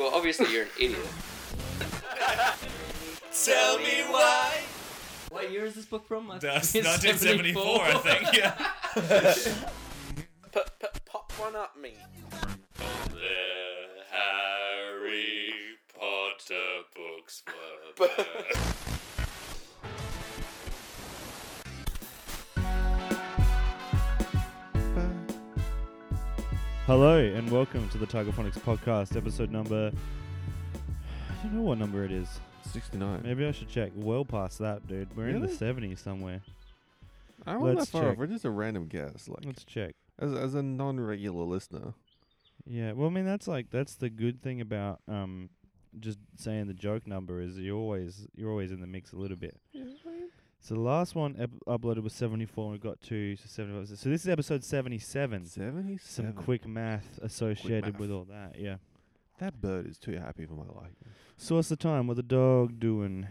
Well, obviously you're an idiot. Tell me why. What year is this book from? That's 1974, I think. Yeah. Put, put, pop one up me. The Harry Potter books were Hello and welcome to the Tiger Phonics podcast, episode number. I don't know what number it is. 69. Maybe I should check. Well past that, dude. We're in the Really? 70s somewhere. I wasn't Let's that far off. check. We're just a random guess. Like Let's check. as as a non-regular listener. Yeah, well, I mean that's like that's the good thing about um just saying the joke number is you're always you're always in the mix a little bit. So the last one ep- uploaded was 74, and we got two, so 75. So this is episode 77. 77. Some quick math associated math. with all that. Yeah. That bird is too happy for my liking. So what's the time? What the dog doing?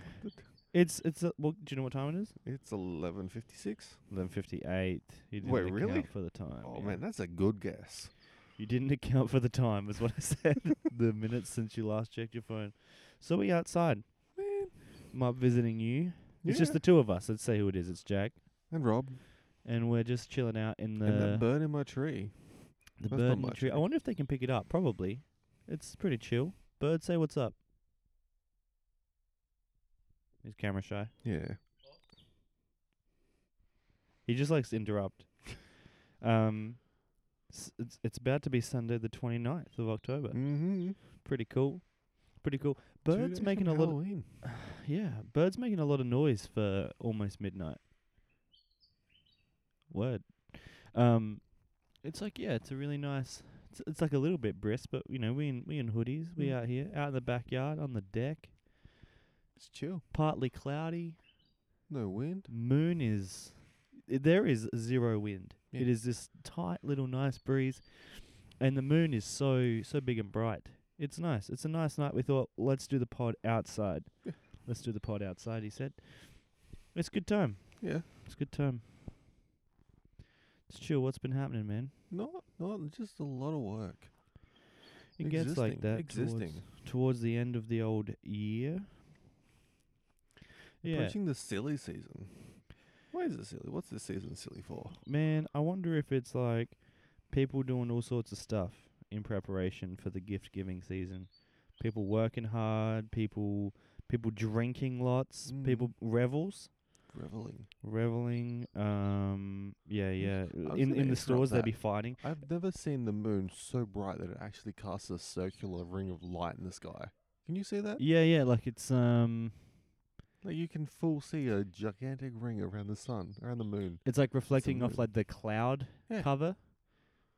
It's it's uh, well, do you know what time it is? It's 11:56. Eleven fifty eight. You didn't Wait, account really? for the time. Oh yeah. man, that's a good guess. You didn't account for the time, is what I said. the minutes since you last checked your phone. So we outside. Man. I'm up visiting you. It's just the two of us. Let's say who it is. It's Jack, And Rob. and we're just chilling out in the and that bird in my tree. the that's not bird in the much, tree. I wonder if they can pick it up. Probably. It's pretty chill. Bird, say what's up. He's camera shy. Yeah. He just likes to interrupt. um, s- it's it's about to be Sunday the 29th of October. Mm-hmm. Pretty cool. Pretty cool. Birds making a lot of Halloween. yeah, birds making a lot of noise for almost midnight. Word. Um, it's like yeah, it's a really nice. It's, it's like a little bit brisk, but you know we in we in hoodies. We Mm. out here out in the backyard on the deck. It's chill. Partly cloudy. No wind. Moon is i- there is zero wind. Yeah. It is this tight little nice breeze, and the moon is so so big and bright. It's nice. It's a nice night. We thought let's do the pod outside. Yeah. Let's do the pod outside. He said, "It's a good time. Yeah. It's a good time. It's chill. What's been happening, man? Not not just a lot of work. It gets like Existing, that Existing. Towards, towards the end of the old year. Yeah, Approaching the silly season. Why is it silly? What's this season silly for? man. I wonder if it's like people doing all sorts of stuff in preparation for the gift giving season. People working hard. People people drinking lots. Mm. People revels. Reveling. Reveling, um, yeah, yeah. In in the stores, they'd be fighting. I've never seen the moon so bright that it actually casts a circular ring of light in the sky. Can you see that? Yeah, yeah. Like it's um, Like you can full see a gigantic ring around the sun, around the moon. It's like reflecting off like the cloud Yeah. cover.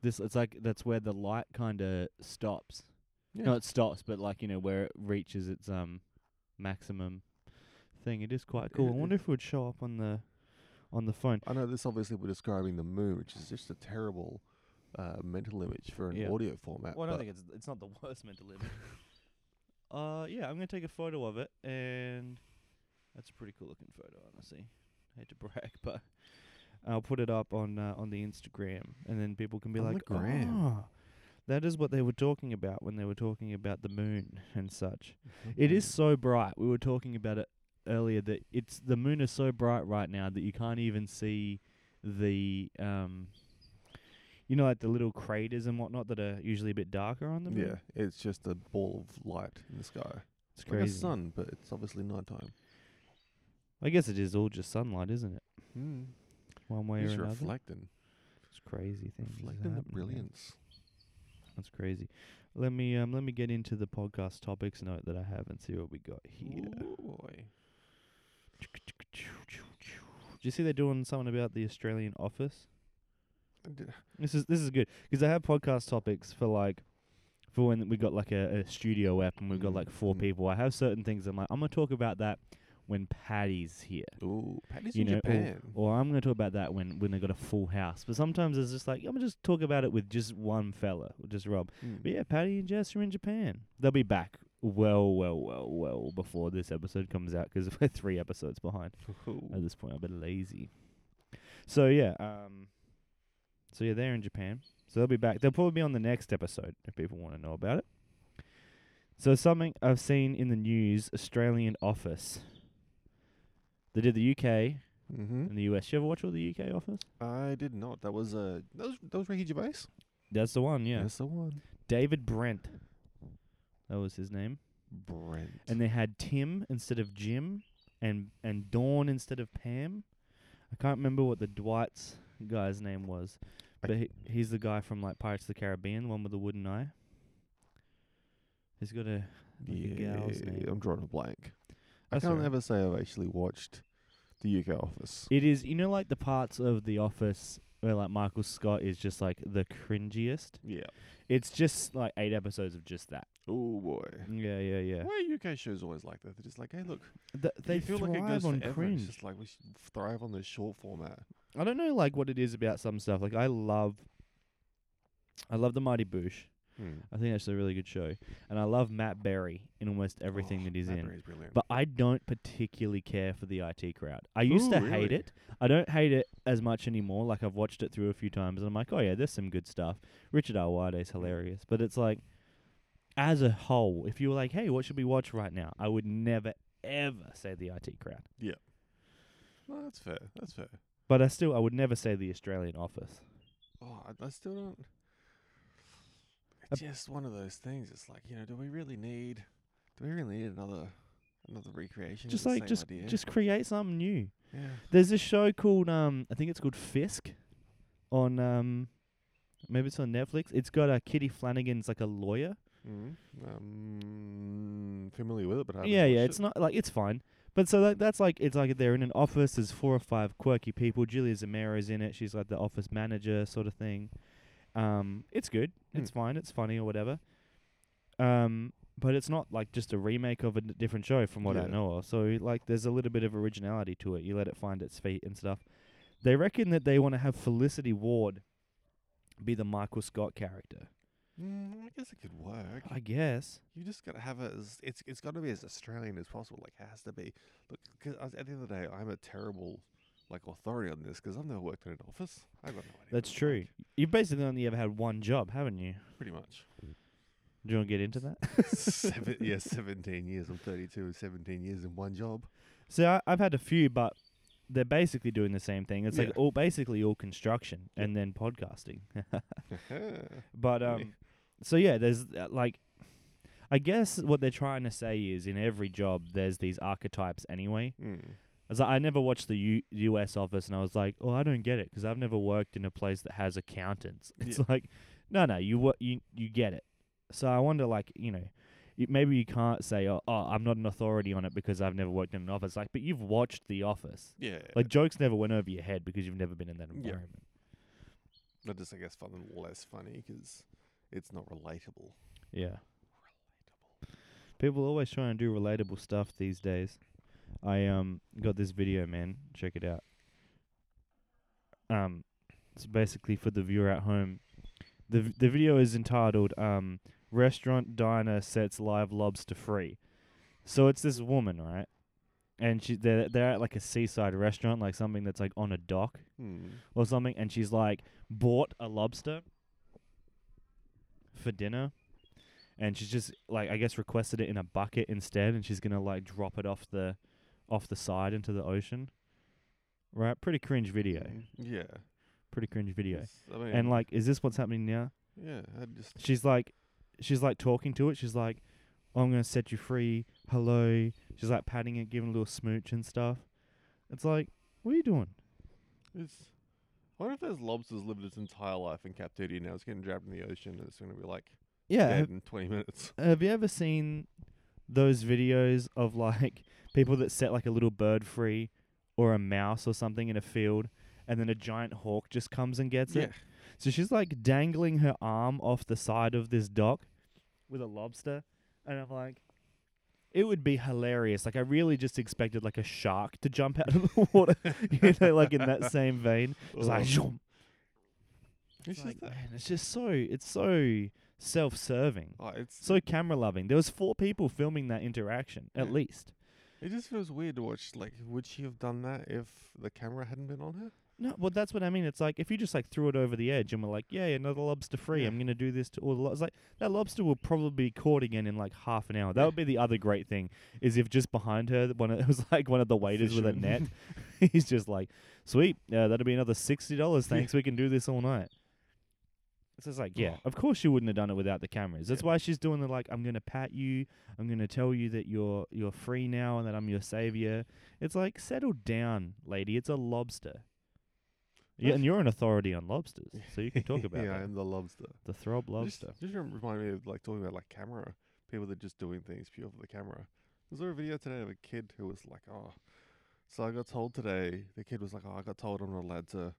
This it's like that's where the light kind of stops. Yeah. No, it stops, but like you know where it reaches its um maximum thing. It is quite cool. I wonder if it would show up on the on the phone. I know this obviously we're describing the moon, which is just a terrible uh, mental image for an Yeah. audio format. Well, I don't think it's it's not the worst mental image. uh, yeah, I'm gonna take a photo of it, and that's a pretty cool looking photo, honestly. I hate to brag, but I'll put it up on uh, on the Instagram, and then people can be On the like, gram. "Oh, that is what they were talking about when they were talking about the moon and such." It is so bright. We were talking about it earlier that it's the moon is so bright right now that you can't even see the um you know like the little craters and whatnot that are usually a bit darker on the moon. Yeah, it's just a ball of light in the sky. It's Like a sun, but it's obviously nighttime. I guess it is all just sunlight, isn't it? Mm. One way It's or another. it's reflecting, it's crazy things. reflecting the happening, brilliance. That's crazy. Let me um let me get into the podcast topics note that I have and see what we got here. Ooh, boy. Do you see they're doing something about the Australian office? This is this is good because I have podcast topics for like for when we got like a, a studio app and we've got like four mm. people. I have certain things I'm like I'm gonna talk about that when Patty's here. Ooh, Patty's You in know, Japan. Or I'm gonna talk about that when when they got a full house. But sometimes it's just like I'm gonna just talk about it with just one fella, just Rob. Mm. But yeah, Patty and Jess are in Japan. They'll be back well, well, well, well before this episode comes out because we're three episodes behind at this point. I'm a bit lazy. So yeah, um, so yeah, they're in Japan. So they'll be back. They'll probably be on the next episode if people want to know about it. So something I've seen in the news: Australian Office. They did the UK Mm-hmm. and the US. You ever watch all the UK Office? I did not. That was uh, that was that was Ricky Gervais. That's the one. Yeah, That's the one. David Brent. That was his name. Brent. And they had Tim instead of Jim, and and Dawn instead of Pam. I can't remember what the Dwight's guy's name was, I- but he, he's the guy from like Pirates of the Caribbean, the one with the wooden eye. He's got a like a gal's name. I'm drawing a blank. I That's can't alright. ever say I've actually watched the UK Office. It is, you know, like the parts of The Office where like Michael Scott is just like the cringiest. Yeah. It's just like eight episodes of just that. Oh boy. Yeah, yeah, yeah. Why are UK shows always like that? They're just like, hey, look, Th- they you feel thrive like it goes on forever. cringe. It's just like we should thrive on this short format. I don't know like what it is about some stuff. Like I love, I love the Mighty Boosh. Hmm. I think that's a really good show, and I love Matt Berry in almost everything Oh, that he's Matt in. Berry's brilliant. But I don't particularly care for the IT crowd. I used Ooh, to hate it. I don't hate it as much anymore. Like I've watched it through a few times, and I'm like, oh yeah, there's some good stuff. Richard Ayoade's hilarious, but it's like, as a whole, if you were like, hey, what should we watch right now? I would never ever say the IT crowd. Yeah, no, that's fair. That's fair. But I still, I would never say the Australian Office. Oh, I, I still don't. It's just one of those things. It's like you know, do we really need? Do we really need another another recreation? Just like, just, idea? just create something new. yeah. There's this show called um I think it's called Fisk on um maybe it's on Netflix. It's got a uh, Kitty Flanagan's like a lawyer. Mm. Um, familiar with it, but I Yeah, yeah, it's it. not like it's fine. But so that, that's like it's like they're in an office. There's four or five quirky people. Julia Zemiro's in it. She's like the office manager sort of thing. Um, it's good. It's fine. It's funny or whatever. Um, but it's not like just a remake of a d- different show from what I know of. So like, there's a little bit of originality to it. You let it find its feet and stuff. They reckon that they want to have Felicity Ward be the Michael Scott character. Mm, I guess it could work. I guess. You just gotta have it as it's it's got to be as Australian as possible. Like it has to be. Look, 'cause at the end of the day, I'm a terrible like authority on this 'cause I've never worked in an office. I got no idea. That's true. You've basically only ever had one job, haven't you? pretty much. Do you want to get into that? Seven, yeah, seventeen years. I'm 32. 17 years in one job. So I, I've had a few, but they're basically doing the same thing. It's Yeah. like all basically all construction and then podcasting. but um, so yeah, there's uh, like, I guess what they're trying to say is in every job there's these archetypes anyway. Mm. As I never watched the U- U.S. office, and I was like, oh, I don't get it because I've never worked in a place that has accountants. It's Yeah. like, no, no, you wo- you you get it. So I wonder, like, you know, maybe you can't say, oh, oh, I'm not an authority on it because I've never worked in an office. Like, but you've watched The Office. Yeah. Like, jokes never went over your head because you've never been in that Yeah. environment. I just I guess find them less funny 'cause it's not relatable. Yeah. People always try and do relatable stuff these days. I um got this video, man. Check it out. Um, it's basically for the viewer at home. the v- The video is entitled um "Restaurant Diner Sets Live Lobster Free." So it's this woman, right? And she they're they're at like a seaside restaurant, like something that's like on a dock Hmm. or something, and she's like bought a lobster for dinner, and she's just like I guess requested it in a bucket instead, and she's gonna like drop it off the off the side into the ocean. Right, pretty cringe video. Mm, Yeah. Pretty cringe video. I mean, And like, is this what's happening now? yeah, I just She's like, she's like talking to it. She's like, "I'm gonna set you free." Hello. She's like patting it, giving a little smooch and stuff. It's like, what are you doing? It's. I wonder if those lobsters lived its entire life in captivity. Now it's getting dropped in the ocean, and it's going to be like Yeah. dead Have, in twenty minutes. have you ever seen those videos of like people that set like a little bird free or a mouse or something in a field, and then a giant hawk just comes and gets Yeah, it? So she's like dangling her arm off the side of this dock with a lobster, and I'm like, it would be hilarious. Like I really just expected like a shark to jump out of the water, you know, like in that same vein. It's like, it's It's like, man, it's just so it's so self-serving, oh, it's so camera loving. There was four people filming that interaction at Yeah. least. It just feels weird to watch. Like, would she have done that if the camera hadn't been on her? No, well, that's what I mean. It's like if you just like threw it over the edge and were like, "Yeah, another lobster free. Yeah. I'm gonna do this to all the lobsters." Like that lobster will probably be caught again in like half an hour. That would be the other great thing is if just behind her, one of, it was like one of the waiters with a net. Fisherman. He's just like, "Sweet, uh, that'll be another sixty dollars. Yeah. Thanks. We can do this all night." It's just like, yeah, Oh. of course she wouldn't have done it without the cameras. That's Yeah. why she's doing the like, I'm gonna pat you, I'm gonna tell you that you're you're free now and that I'm your savior. It's like, settle down, lady. It's a lobster. Yeah, and you're an authority on lobsters, so you can talk about yeah, I am the lobster. the throb Just- lobster. Just, rem- remind me of like talking about like camera. People that are just doing things pure for the camera. Was there a video today of a kid who was like, "Oh, so I got told today." The kid was like, "Oh, I got told I'm not allowed to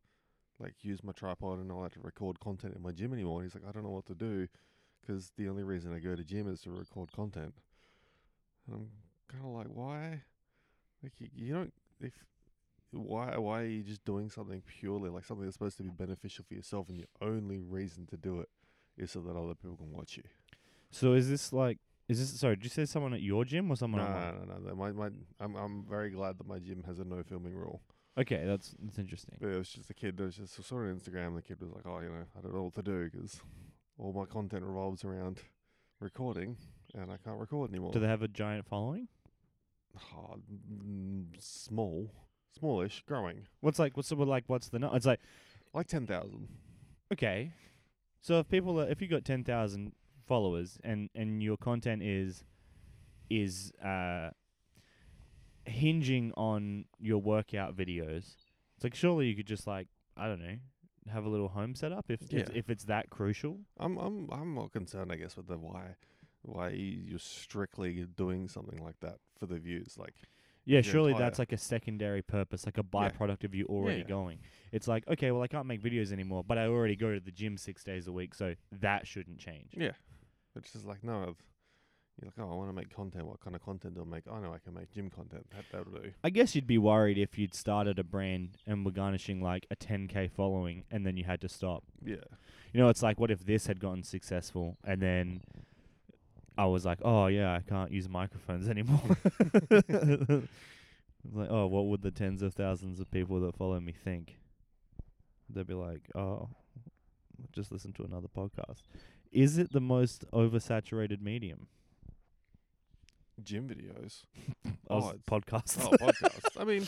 like use my tripod and not allowed to record content in my gym anymore." And he's like, "I don't know what to do because the only reason I go to gym is to record content." And I'm kind of like, "Why? Like you, you don't if." Why why are you just doing something purely like something that's supposed to be beneficial for yourself and your only reason to do it is so that other people can watch you. So is this like, is this sorry? Did you say someone at your gym or No, someone? online? no, no, no. My, my, I'm, I'm very glad that my gym has a no filming rule. Okay, that's that's interesting. But it was just a kid. There was just I saw it on Instagram. The kid was like, "Oh, you know, I don't know what to do because all my content revolves around recording, and I can't record anymore." Do they have a giant following? Oh, mm, small, smallish, growing, What's like what's the like what's the no? It's like like ten thousand. okay, so if people are, if you got ten thousand followers and and your content is is uh hinging on your workout videos, it's like surely you could just like I don't know have a little home setup if Yeah. if it's that crucial. I'm, I'm, I'm more concerned, I guess, with the why, why you're strictly doing something like that for the views. Like, Yeah, surely entire- that's like a secondary purpose, like a Yeah. byproduct of you already yeah. going. It's like, okay, well, I can't make videos anymore, but I already go to the gym six days a week, so that shouldn't change. Yeah. It's just like, no, I've, you're like, oh, I want to make content. What kind of content do I make? Oh, I know I can make gym content. That, that'll do. I guess you'd be worried if you'd started a brand and were garnishing like a 10k following and then you had to stop. Yeah. You know, it's like, what if this had gotten successful and then I was like, oh, yeah, I can't use microphones anymore. Like, oh, what would the tens of thousands of people that follow me think? They'd be like, oh, just listen to another podcast. Is it the most oversaturated medium? Gym videos. Oh, it's- podcasts. Oh, podcasts. I mean,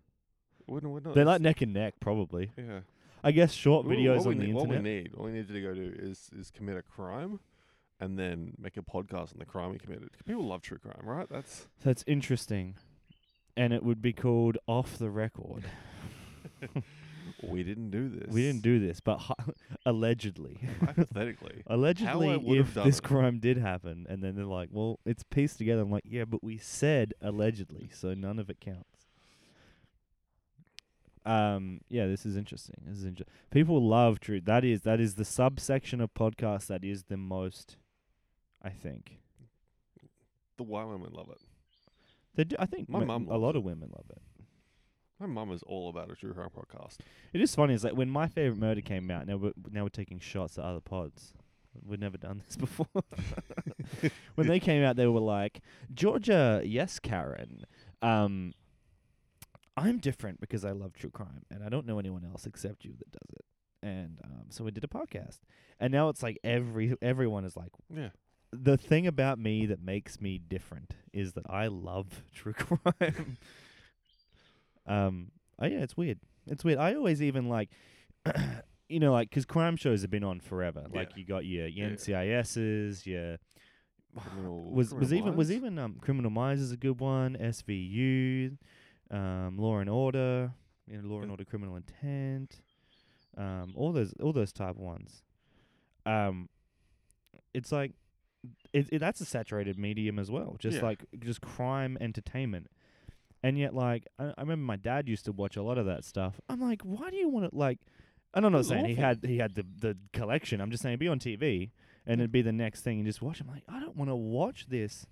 we're not. They're like neck and neck, probably. Yeah. I guess short videos what we on the need, internet. What we need, what we need to go do is is commit a crime, and then make a podcast on the crime we committed. People love true crime, right? That's That's interesting. And it would be called Off the Record. we didn't do this. We didn't do this, but hi- allegedly. hypothetically. allegedly, if done this it. crime did happen, and then they're like, well, it's pieced together. I'm like, yeah, but we said allegedly, so none of it counts. Um, yeah, this is interesting. This is interesting. People love true. That is that is the subsection of podcasts that is the most, I think. The white women love it. They do, I think My m- mum a loves lot of women love it. My mum is all about a true crime podcast. It is funny. It's like when my favorite murder came out. Now we're now we're taking shots at other pods. We've never done this before. when they came out, they were like, "Georgia, yes, Karen. Um, I'm different because I love true crime, and I don't know anyone else except you that does it." And um, so we did a podcast, and now it's like every everyone is like, Yeah. the thing about me that makes me different is that I love true crime. Um, oh yeah, it's weird. It's weird. I always even like, you know, like 'cause crime shows have been on forever. Like you got your, your Yeah. NCISs, your Criminal, was was even was even um Criminal Minds is a good one. SVU, um, Law and Order, you know, Law and Order Criminal Intent, um, all those all those type ones. Um, it's like it, it that's a saturated medium as well. Just Yeah. like just crime entertainment. And yet, like I, I remember my dad used to watch a lot of that stuff. I'm like, why do you want to like? And I'm not saying he had he had the the collection. I'm just saying be on TV and it'd be the next thing and just watch. I'm like, I don't want to watch this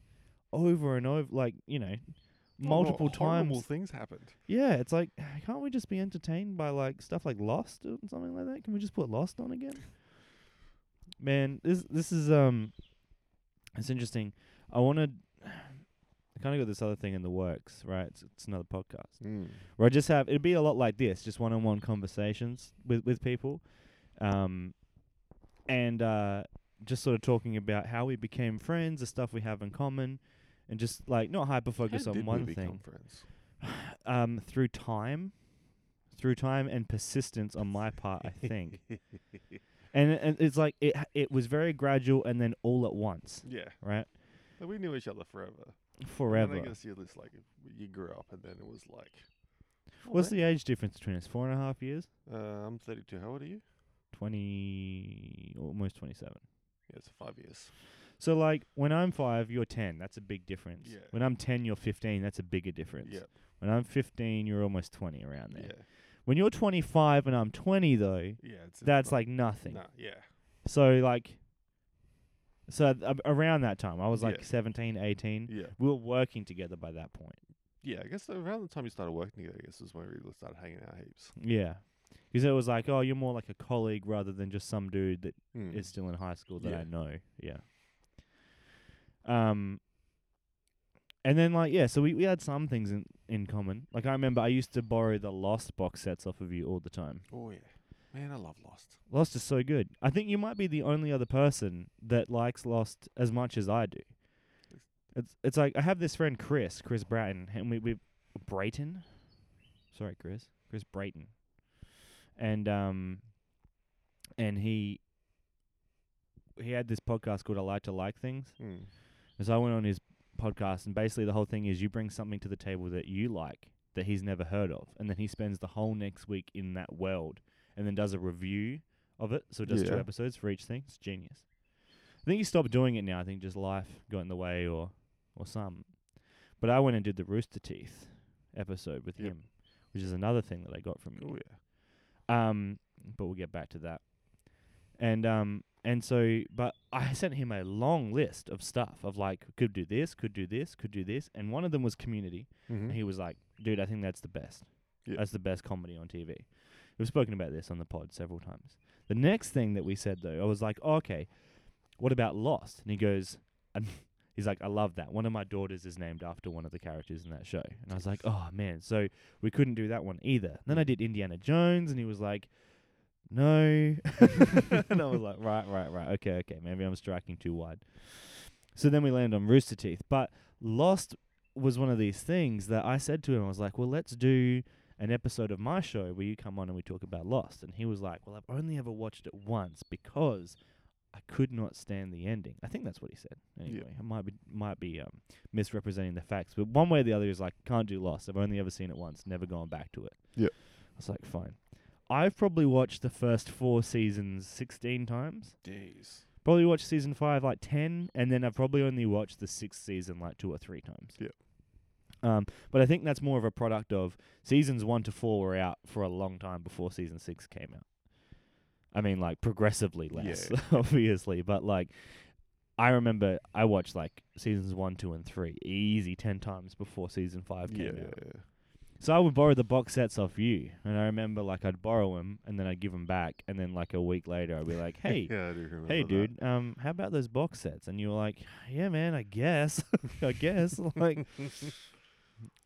over and over, like you know, Oh, no, multiple horrible times. things happened. Yeah, it's like, can't we just be entertained by like stuff like Lost or something like that? Can we just put Lost on again? Man, this this is um, it's interesting. I want to. I kind of got this other thing in the works, right? It's, it's another podcast Mm. where I just have it'd be a lot like this, just one-on-one conversations with with people, um, and uh, just sort of talking about how we became friends, the stuff we have in common, and just like not hyper focus How on did one we become thing. friends? Um, through time, through time and persistence on my part, I think, and and it's like it it was very gradual and then all at once, yeah, right? but we knew each other forever. Forever. I guess you just like you grew up, and then it was like. What's the age difference between us? Four and a half years. Uh, I'm 32. How old are you? Twenty, almost twenty-seven. Yeah, it's five years. So like when I'm five, you're ten. That's a big difference. Yeah. When I'm ten, you're fifteen. That's a bigger difference. Yeah, When I'm fifteen, you're almost twenty around there. yeah, When you're twenty-five and I'm twenty, though, yeah. It's that's like nothing. Nah, yeah, So like, so th- around that time, I was like Yeah. seventeen, eighteen. yeah, We were working together by that point. yeah. I guess around the time you started working together, I guess is when we really started hanging out heaps. Yeah. Because it was like, oh, you're more like a colleague rather than just some dude that Mm. is still in high school that Yeah. I know. Yeah. Um. And then like yeah, so we, we had some things in, in common. Like I remember I used to borrow the Lost box sets off of you all the time. Oh yeah, man, I love Lost. Lost is so good. I think you might be the only other person that likes Lost as much as I do. It's it's like I have this friend Chris, Chris Bratton, and we we Brayton. Sorry, Chris. Chris Brayton. And um and he he had this podcast called I Like to Like Things. Mm. And so I went on his podcast and basically the whole thing is you bring something to the table that you like that he's never heard of and then he spends the whole next week in that world and then does a review of it. So it does two Yeah. episodes for each thing. It's genius. I think he stopped doing it now. I think just life got in the way or or some. But I went and did the Rooster Teeth episode with Yep. him, which is another thing that I got from you. Oh yeah. Um, but we'll get back to that. And um, and so, but I sent him a long list of stuff of like, could do this, could do this, could do this, and one of them was Community. Mm-hmm. And he was like, dude, I think that's the best. Yeah. That's the best comedy on TV. We've spoken about this on the pod several times. The next thing that we said though, I was like, oh, okay, what about Lost? And he goes, and he's like, I love that. One of my daughters is named after one of the characters in that show. And I was like, oh man, so we couldn't do that one either. Then I hmm. did Indiana Jones, and he was like, no. and I was like, right, right, right. Okay, okay. Maybe I'm striking too wide. So then we landed on Rooster Teeth. But Lost was one of these things that I said to him, I was like, well, let's do an episode of my show where you come on and we talk about Lost. And he was like, well, I've only ever watched it once because I could not stand the ending. I think that's what he said. Anyway, I might be might be um, misrepresenting the facts, but one way or the other is like can't do Lost. I've only ever seen it once, never gone back to it. Yep. I was like, fine. I've probably watched the first four seasons sixteen times. Jeez. Probably watched season five like ten, and then I've probably only watched the sixth season like two or three times. Yep. Um, but I think that's more of a product of seasons one to four were out for a long time before season six came out. I mean, like progressively less, Yeah. obviously, but like I remember I watched like seasons one, two, and three easy ten times before season five came Yeah, out. So I would borrow the box sets off you, and I remember like I'd borrow them, and then I'd give them back, and then like a week later I'd be like, "Hey, yeah, hey, that. dude, um, how about those box sets?" And you were like, "Yeah, man, I guess, I guess." Like,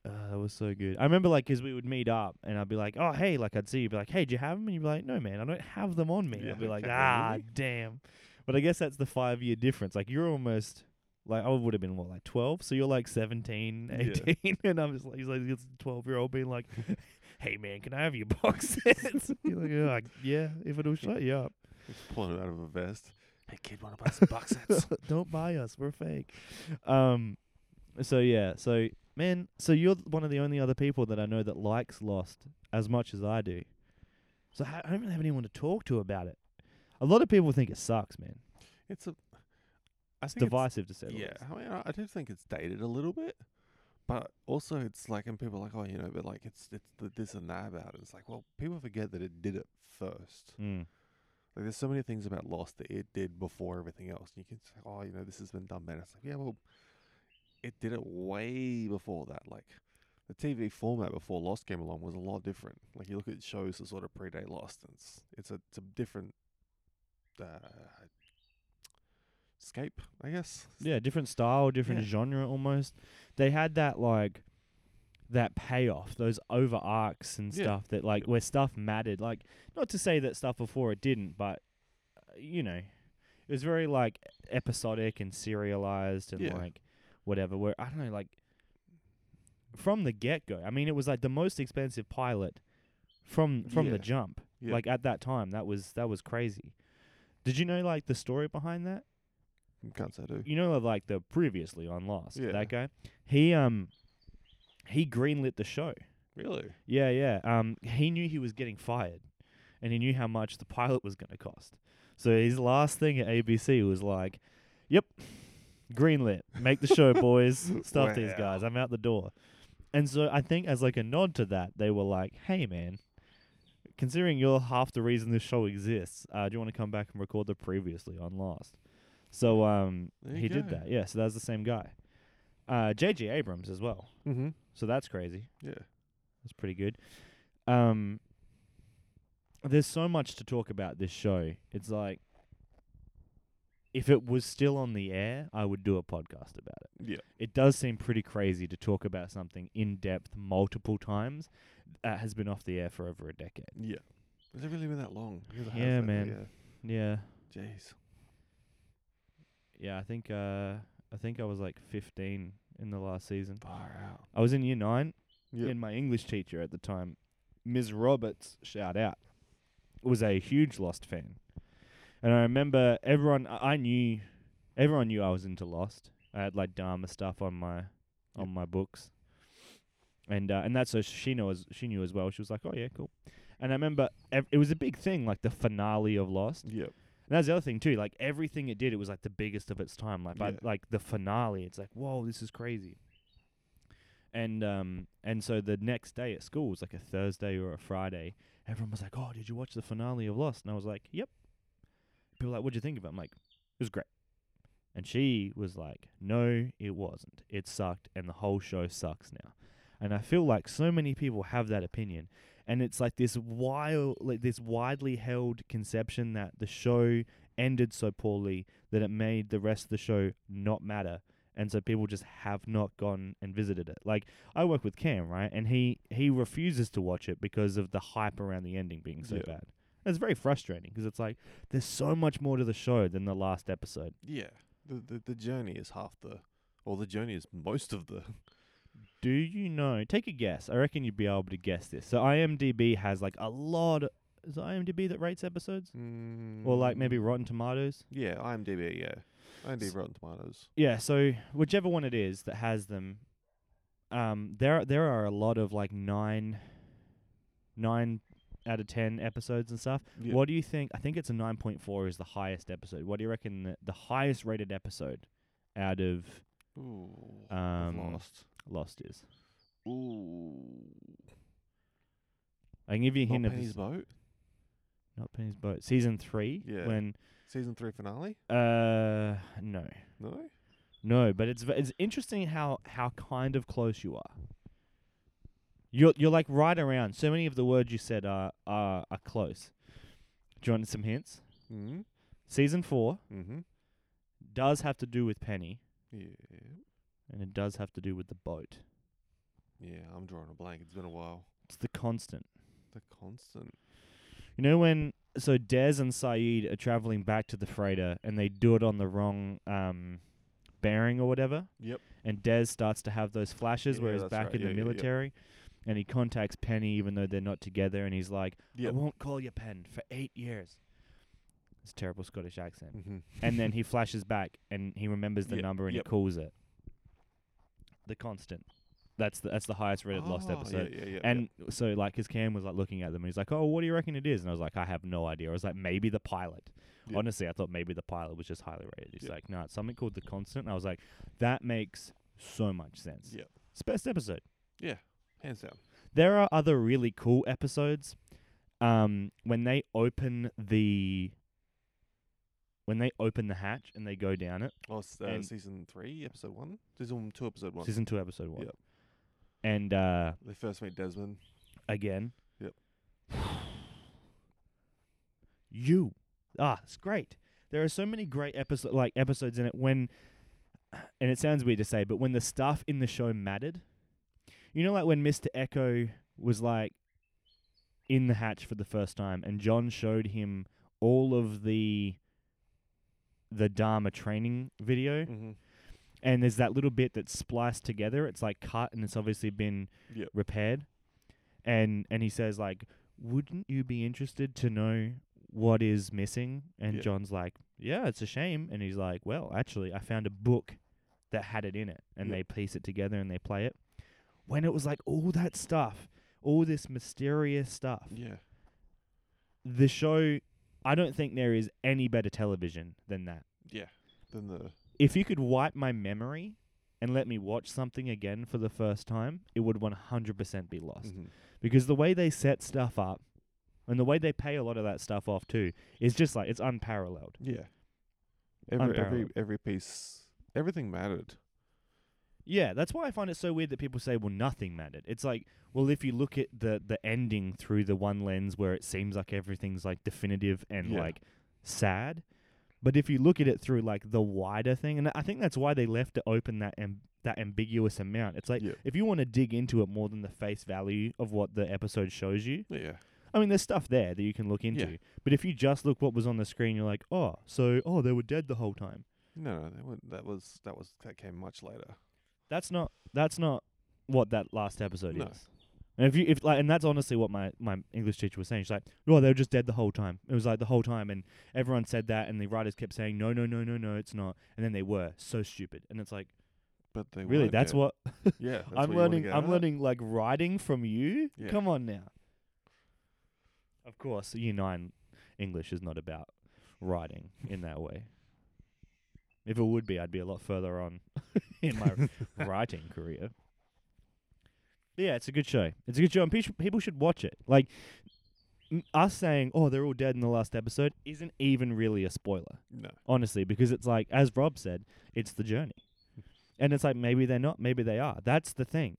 uh, that was so good. I remember like 'cause we would meet up, and I'd be like, "Oh, hey," like I'd see you, be like, "Hey, do you have them?" And you'd be like, "No, man, I don't have them on me." Yeah, I'd be like, "Ah, really?" damn." But I guess that's the five year difference. Like you're almost. Like I would have been what, like twelve? So you're like 17, Yeah. 18, and I'm just like he's like this twelve year old being like, "Hey man, can I have your box sets?" you're like, "Oh, I- "Yeah, if it'll shut you up." Just pulling it out of a vest. Hey kid, wanna buy some box sets? Don't buy us. We're fake. Um. So yeah. So man. So you're one of the only other people that I know that likes Lost as much as I do. So I I don't really have anyone to talk to about it. A lot of people think it sucks, man. It's a. I It's think it's- divisive to say the Yeah, least. I mean, I, I do think it's dated a little bit, but also it's like, and people are like, oh, you know, but like it's it's the this and that about it. It's like, well, people forget that it did it first. Mm. Like, there's so many things about Lost that it did before everything else. And You can say, oh, you know, this has been done better. It's like, yeah, well, it did it way before that. Like, the TV format before Lost came along was a lot different. Like, you look at shows that sort of predate Lost, and it's it's a it's a different uh, scape, I guess. Yeah, different style, different Yeah. genre almost. they had that like that payoff, those over arcs and Yeah. stuff that like where stuff mattered. Like not to say that stuff before it didn't, but uh, you know, it was very like episodic and serialized and Yeah. like whatever. Where I don't know, like from the get go. I mean, it was like the most expensive pilot from from Yeah. the jump. Yeah. Like at that time, that was that was crazy. Did you know like the story behind that? Can't say I do. you know like the previously on Lost, Yeah. that guy. He um he greenlit the show. Really? Yeah, yeah. Um he knew he was getting fired and he knew how much the pilot was going to cost. So his last thing at ABC was like, "Yep, greenlit. Make the show, boys. Stuff these Wow. guys. I'm out the door." And so I think as like a nod to that, they were like, "Hey man, considering you're half the reason this show exists, uh, do you want to come back and record the previously on Lost?" So um There you he did go. that. Yeah, so that's the same guy. Uh JJ Abrams as well. Mm-hmm. So that's crazy. Yeah. That's pretty good. Um, there's so much to talk about this show. It's like if it was still on the air, I would do a podcast about it. Yeah. It does seem pretty crazy to talk about something in depth multiple times that has been off the air for over a decade. Yeah. Has it really been that long? Because it has Yeah, man. Yeah. Yeah. Jeez. Yeah, I think uh I think I was like 15 in the last season. Far out. I was in year 9 Yeah. and my English teacher at the time, Ms. Roberts, shout out, was a huge Lost fan. And I remember everyone, I I knew, everyone knew I was into Lost. I had like Dharma stuff on my, on my books, and uh, and that's so she knows she knew as well. She was like, oh yeah, cool. And I remember ev- it was a big thing, like the finale of Lost. Yep. And that's the other thing too. Like everything it did, it was like the biggest of its time. Like by Yeah. like the finale, it's like, whoa, this is crazy. And um and so the next day at school was like a Thursday or a Friday. Everyone was like, "Oh, did you watch the finale of Lost?" And I was like, "Yep." People like, "What'd you think of it?" I'm like, "It was great." And she was like, "No, it wasn't. It sucked, and the whole show sucks now." And I feel like so many people have that opinion, and it's like this wild, like this widely held conception that the show ended so poorly that it made the rest of the show not matter, and so people just have not gone and visited it. Like I work with Cam, right, and he he refuses to watch it because of the hype around the ending being so Yeah. bad. It's very frustrating because it's like there's so much more to the show than the last episode. Yeah. The, the the journey is half the, or the journey is most of the. Do you know? Take a guess. I reckon you'd be able to guess this. So IMDb has like a lot. Of, is it IMDb that rates episodes, or like maybe Mm, Rotten Tomatoes? Yeah, IMDb. Yeah, IMDb S- Rotten Tomatoes. Yeah. So whichever one it is that has them, um, there there are a lot of like nine, nine out of ten episodes and stuff. Yeah. What do you think? I think it's a nine point four is the highest episode. What do you reckon the, the highest rated episode out of Ooh. um, lost. Lost is? Ooh. I can give you a Not hint of Penny's this- boat. not Penny's boat. Season three. Yeah. When Season three finale. uh no No. no, but it's v- it's interesting how how kind of close you are. You're you're like right around. So many of the words you said are are are close. Do you want some hints? Mm. Season four Mm-hmm. does have to do with Penny, Yeah. and it does have to do with the boat. Yeah. I'm drawing a blank. It's been a while. It's the constant. The constant. You know when so Des and Sayid are traveling back to the freighter and they do it on the wrong um bearing or whatever, Yep. and Des starts to have those flashes Yeah, where he's back right. in Yeah, the yeah, yeah. military, and he contacts Penny even though they're not together, and he's like, Yep. "I won't call you Pen for eight years." It's a terrible Scottish accent. Mm-hmm. and then he flashes back and he remembers the number and yep. he calls it the constant. That's the that's the highest rated Lost episode. Oh, Yeah, yeah, yeah. And so like his cam was like looking at them and he's like, "Oh, what do you reckon it is?" And I was like, "I have no idea." I was like, "Maybe the pilot." Yeah. Honestly, I thought maybe the pilot was just highly rated. He's Yeah. like, "No, it's something called the constant." And I was like, "That makes so much sense." Yeah. It's the best episode. yeah, hands down. There are other really cool episodes. Um, when they open the when they open the hatch and they go down it, Oh, it's, uh, And- season three, episode one. Season two, episode one. season two, episode one. Yep. And uh, They first meet Desmond. again, Yep. you, ah, it's great. There are so many great episode like episodes in it when and it sounds weird to say, but when the stuff in the show mattered, you know, like when Mister Eko was like in the hatch for the first time, and John showed him all of the the Dharma training video, Mm-hmm. and there's that little bit that's spliced together. It's like cut, and it's obviously been Yep. repaired. And and he says like, "Wouldn't you be interested to know what is missing?" And Yeah. John's like, "Yeah, it's a shame." And he's like, "Well, actually, I found a book that had it in it, and Yep. they piece it together and they play it." When it was like all that stuff, all this mysterious stuff, Yeah. the show, I don't think there is any better television than that. Yeah. Then the if you could wipe my memory and let me watch something again for the first time, it would 100% be lost. mhm. Because the way they set stuff up and the way they pay a lot of that stuff off too is just like it's unparalleled. yeah. Every every every piece, everything mattered. Yeah, that's why I find it so weird that people say, well, nothing mattered. It's like, well, if you look at the the ending through the one lens where it seems like everything's like definitive and Yeah. like sad, but if you look at it through like the wider thing, and I think that's why they left it open that am- that ambiguous amount. It's like Yeah. if you want to dig into it more than the face value of what the episode shows you, Yeah. I mean, there's stuff there that you can look into. But if you just look what was on the screen, you're like, oh, so oh, they were dead the whole time. No, no, that, wa- that was that was that came much later. That's not that's not what that last episode No. is. And if you if like and that's honestly what my, my English teacher was saying. She's like, "Oh, they were just dead the whole time." It was like the whole time, and everyone said that, and the writers kept saying, "No, no, no, no, no, it's not." And then they were so stupid, and it's like, But they really, weren't that's dead. what Yeah. that's I'm what you wanna learning. get I'm out learning like writing from you. Yeah. Come on now. Of course, year nine English is not about writing in that way. If it would be, I'd be a lot further on in my writing career. But yeah, it's a good show. It's a good show, and pe- people should watch it. Like us saying, "Oh, they're all dead in the last episode," isn't even really a spoiler No. honestly, because it's like, as Rob said, it's the journey. And it's like, maybe they're not, maybe they are. That's the thing.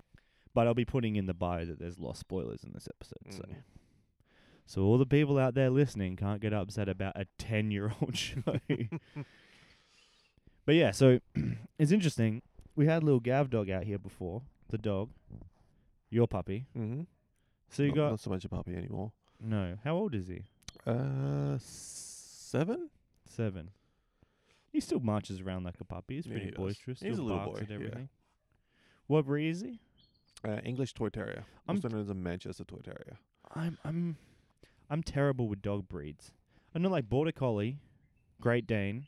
But I'll be putting in the bio that there's lost spoilers in this episode. So, Mhm. so all the people out there listening can't get upset about a 10 year old show. But yeah, so it's interesting. We had little Gav dog out here before, the dog, your puppy. Mm-hmm. So you not, got, not so much a puppy anymore. no, how old is he? Uh, seven. Seven. He still marches around like a puppy. He's Yeah, pretty he does. boisterous. He's a little boy, at yeah. everything. What breed is he? Uh, English Toy Terrier. I'm Also known as a Manchester Toy Terrier. I'm I'm I'm terrible with dog breeds. I know like border collie, Great Dane,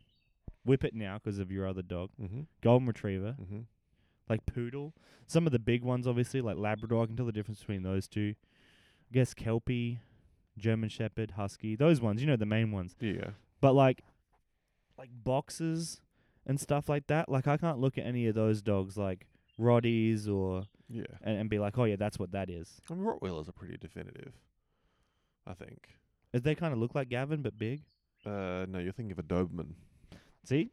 Whippet now 'cause of your other dog, Mm-hmm. Golden Retriever, Mm-hmm. like Poodle. Some of the big ones, obviously, like Labrador. I can tell the difference between those two. I guess Kelpie, German Shepherd, Husky. Those ones, you know, the main ones. Yeah. But like, like boxes and stuff like that. Like I can't look at any of those dogs like Roddies or Yeah. and, and be like, oh yeah, that's what that is. I mean, Rottweilers are pretty definitive. I think. As they kind of look like Gavin but big. Uh, no, you're thinking of a Doberman. See,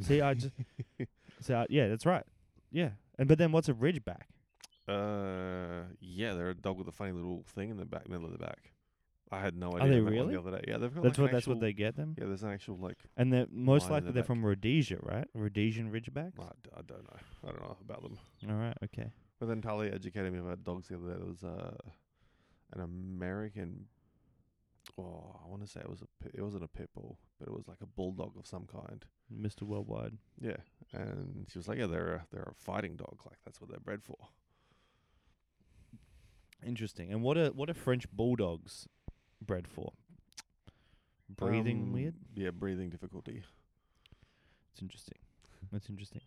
see, I just, so I, yeah, that's right. Yeah, and but then what's a Ridgeback? Uh, yeah, they're a dog with a funny little thing in the back, middle of the back. I had no idea. Are they I met one really? The other day. Yeah, they've got That's like what an that's what they get them. Yeah, there's an actual like. And they're most likely the they're back. from Rhodesia, right? Rhodesian Ridgebacks. I, d- I don't know. I don't know about them. All right, okay. But then Tali educated me about dogs the other day. There was uh, an American. Oh, I want to say it was a. It wasn't a pit bull, but it was like a bulldog of some kind. Mr. Worldwide. Yeah, and she was like, "Yeah, they're a, they're a fighting dog. Like that's what they're bred for." Interesting. And what are what are French bulldogs bred for? Breathing Um, weird. Yeah, breathing difficulty. It's interesting. That's interesting.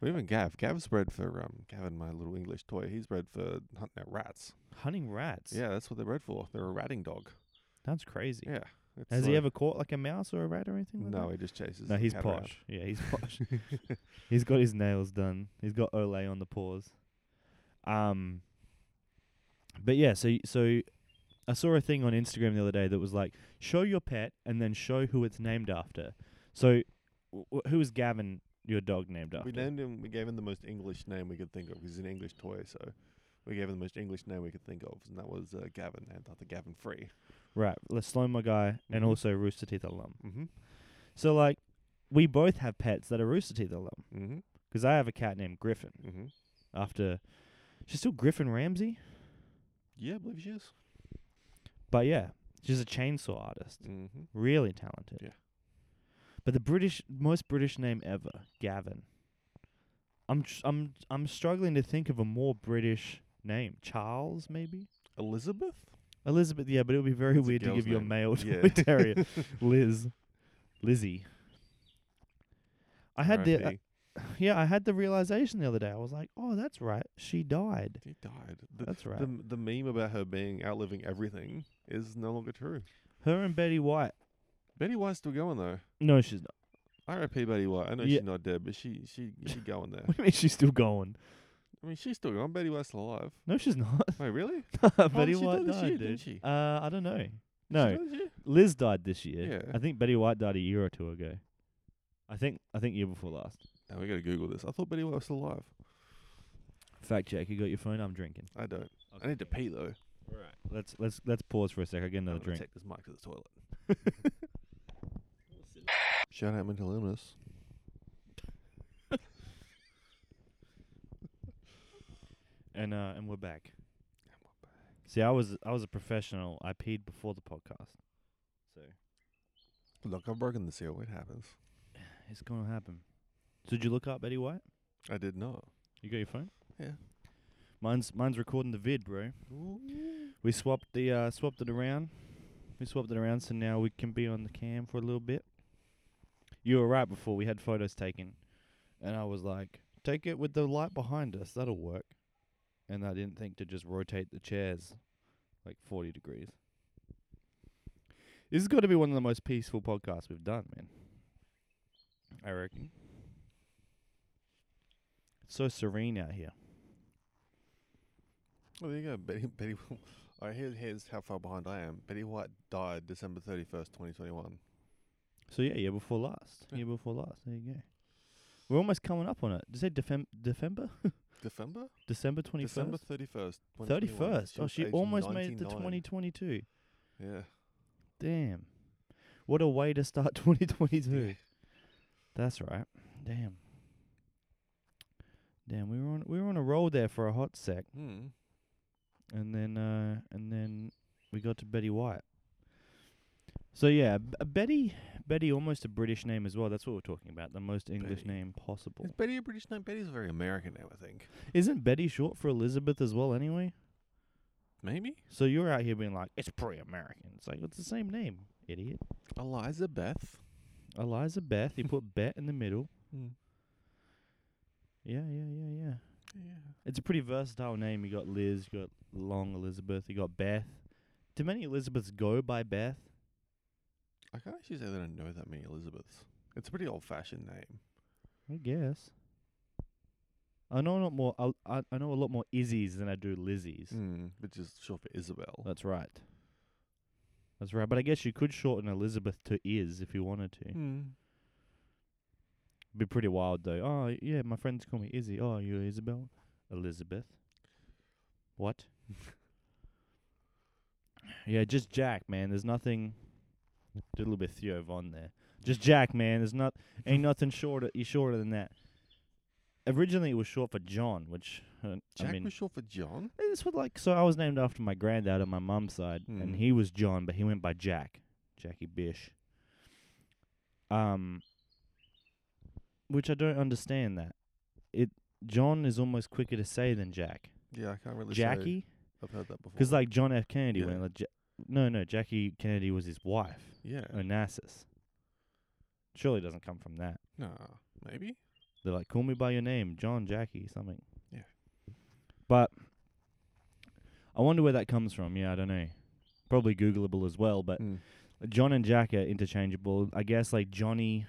But even Gav, Gav's bred for um, Gavin, my little English toy. He's bred for hunting at rats. Hunting rats. Yeah, that's what they're bred for. They're a ratting dog. That's crazy. Yeah. it's Has he like- ever caught like a mouse or a rat or anything? Like No, he just chases. No, the he's cat around. posh. Yeah, he's posh. he's got his nails done. He's got Olay on the paws. Um, but yeah, so so I saw a thing on Instagram the other day that was like, show your pet and then show who it's named after. So, w- w- who is Gavin, your dog, named after? We named him. We gave him the most English name we could think of. He's an English toy, so we gave him the most English name we could think of, and that was uh, Gavin, named after Gavin Free. right, let's slow my guy and Mhm. also Rooster Teeth alum. Mm-hmm. So like, we both have pets that are Rooster Teeth alum. Mm-hmm. 'Cause I have a cat named Griffin. Mm-hmm. After she's still Griffon Ramsey, Yeah, I believe she is. but yeah, she's a chainsaw artist. Mm-hmm. Really talented. Yeah. But the British, most British name ever, Gavin. I'm tr- I'm I'm struggling to think of a more British name. Charles, maybe. Elizabeth. Elizabeth, yeah, but it would be very That's weird to give you a male Yeah. terrier. Liz, Lizzie. I had the uh, yeah, I had the realization the other day. I was like, oh, that's right, she died. She died. The, That's right. the the meme about her being outliving everything is no longer true. Her and Betty White. Betty White's still going though. No, she's not. R.I.P. Betty White. I know Yeah. she's not dead, but she she she going there. What do you mean she's still going? I mean, she's still going. Betty White's alive. No, she's not. Wait, really? Betty she White died this year, dude. didn't she? Uh, I don't know. She No, died this year? Liz died this year. Yeah. I think Betty White died a year or two ago. I think I think year before last. Oh, we gotta Google this. I thought Betty White was still alive. Fact check. You got your phone? I'm drinking. I don't. I need to pee though. Right. Let's let's let's pause for a sec. I get I'm another gonna drink. Take this mic to the toilet. Shout out mental illness. And uh and we're back. See, I was I was a professional. I peed before the podcast. So Look, I've broken the seal. It happens. it's gonna happen. So did you look up Betty White? I did not. You got your phone? Yeah. Mine's mine's recording the vid, bro. We swapped the uh swapped it around. We swapped it around so now we can be on the cam for a little bit. You were right before we had photos taken. And I was like, take it with the light behind us, that'll work. And I didn't think to just rotate the chairs like forty degrees. This has got to be one of the most peaceful podcasts we've done, man. I reckon. It's so serene out here. Well, there you go. Betty. Betty. Alright, oh, here, here's how far behind I am. Betty White died December thirty first, twenty twenty one. So yeah, year before last. Yeah. Year before last. There you go. We're almost coming up on it. Did you say Defem- December? December. December twenty December first. thirty first. Thirty first. Oh, she almost made it to twenty twenty two. Yeah. Damn. What a way to start twenty twenty two. That's right. Damn. Damn, we were on we were on a roll there for a hot sec, Hmm. and then uh and then we got to Betty White. So yeah, B- Betty Betty almost a British name as well. That's what we're talking about. The most English Betty. name possible. Is Betty a British name? Betty's a very American name, I think. Isn't Betty short for Elizabeth as well anyway? Maybe. So you're out here being like, it's pretty American. It's like, it's the same name, idiot. Elizabeth. Eliza Beth, you put Bet in the middle. Hmm. Yeah, yeah, yeah, yeah. Yeah. It's a pretty versatile name. You got Liz, you got Long Elizabeth, you got Beth. Do many Elizabeths go by Beth? I can't actually say that I know that many Elizabeths. It's a pretty old fashioned name. I guess. I know a lot more. I, I I know a lot more Izzies than I do Lizzies. Hmm. Which is short for Isabel. That's right. That's right. But I guess you could shorten Elizabeth to Is if you wanted to. Hmm. Be pretty wild though. Oh yeah, my friends call me Izzy. Oh, you Isabel, Elizabeth. What? yeah, just Jack, man. There's nothing. Did a little bit Theo Von there. Just Jack, man. There's not ain't nothing shorter. You shorter than that. Originally, it was short for John, which uh, Jack I mean, was short for John. it's what like so. I was named after my granddad on my mum's side, Hmm. and he was John, but he went by Jack, Jackie Bish. Um, which I don't understand that. It John is almost quicker to say than Jack. Yeah, I can't really. say Jackie, I've heard that before. because like John F. Kennedy Yeah. went like, no, no, Jackie Kennedy was his wife, yeah. Onassis. Surely it doesn't come from that. Nah. Maybe. They're like, call me by your name, John, Jackie, something. Yeah. But I wonder where that comes from. Yeah, I don't know. Probably Googleable as well, but Hmm. John and Jack are interchangeable. I guess like Johnny,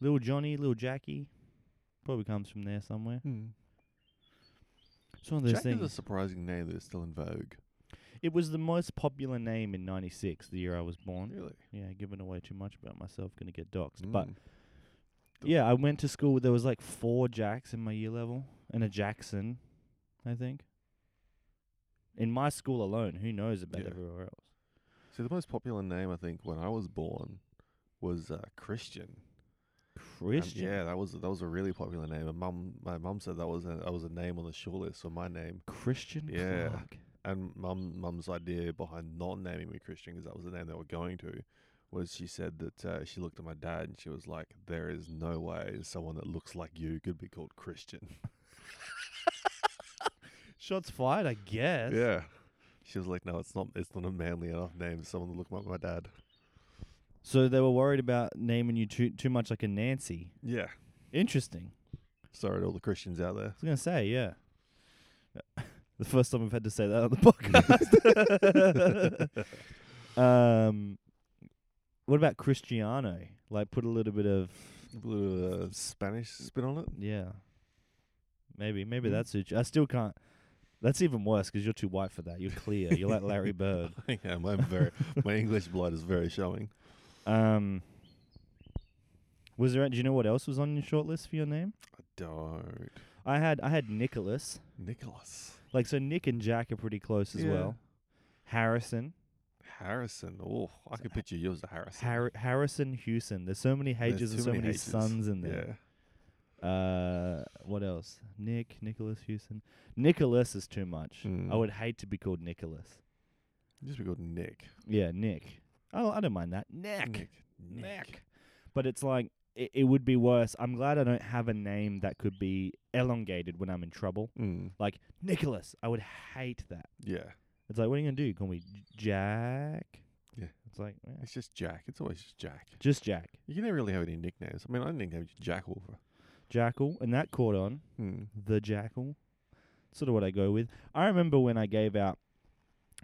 little Johnny, little Jackie, probably comes from there somewhere. Hmm. It's one of those Jack things. is a surprising name that is still in vogue. It was the most popular name in '96, the year I was born. Really. Yeah, giving away too much about myself, gonna get doxxed. But Mm. The- yeah, I went to school. There was like four Jacks in my year level, and a Jackson, I think. In my school alone, who knows about Yeah. everywhere else? See, the most popular name I think when I was born was uh, Christian. Christian. yeah, that was that was a really popular name. And mum, my mum said that was a, that was a name on the shortlist for my name. Christian Yeah. Clark. And mum mum's idea behind not naming me Christian because that was the name they were going to, was she said that uh, she looked at my dad and she was like, "There is no way someone that looks like you could be called Christian." Shots fired, I guess. yeah. She was like, "No, it's not. It's not a manly enough name. for Someone to look like my dad." So they were worried about naming you too too much like a Nancy. Yeah. Interesting. Sorry to all the Christians out there. I was gonna say, yeah. The first time we've had to say that on the podcast. um, what about Cristiano? Like, put a little bit of A little uh, Spanish spin on it. yeah. Maybe, maybe Mm. that suits you. I still can't. That's even worse because you're too white for that. You're clear. You're like Larry Bird. yeah, my very my English blood is very showing. Um, was there? Do you know what else was on your short list for your name? I don't. I had I had Nicholas. Nicholas Like so, Nick and Jack are pretty close as Yeah. well. Harrison, Harrison. Oh, I could picture you as a Harrison. Har- Harrison Hewson. There's so many There's H's and too so many H's. sons in there. Yeah. Uh, what else? Nick, Nicholas Hewson. Nicholas is too much. Mm. I would hate to be called Nicholas. Just be called Nick. Yeah, Nick. Oh, I don't mind that. Nick. Nick. Nick. But it's like it, it would be worse. I'm glad I don't have a name that could be elongated when I'm in trouble. Mm. Like Nicholas. I would hate that. Yeah. It's like, what are you gonna do? Call me Jack? Yeah. It's like, eh, It's just Jack. It's always just Jack. just Jack. You can never really have any nicknames. I mean, I nicknamed you Jackal. For, Jackal, and that caught on. hmm. The Jackal. Sort of what I go with. I remember when I gave out,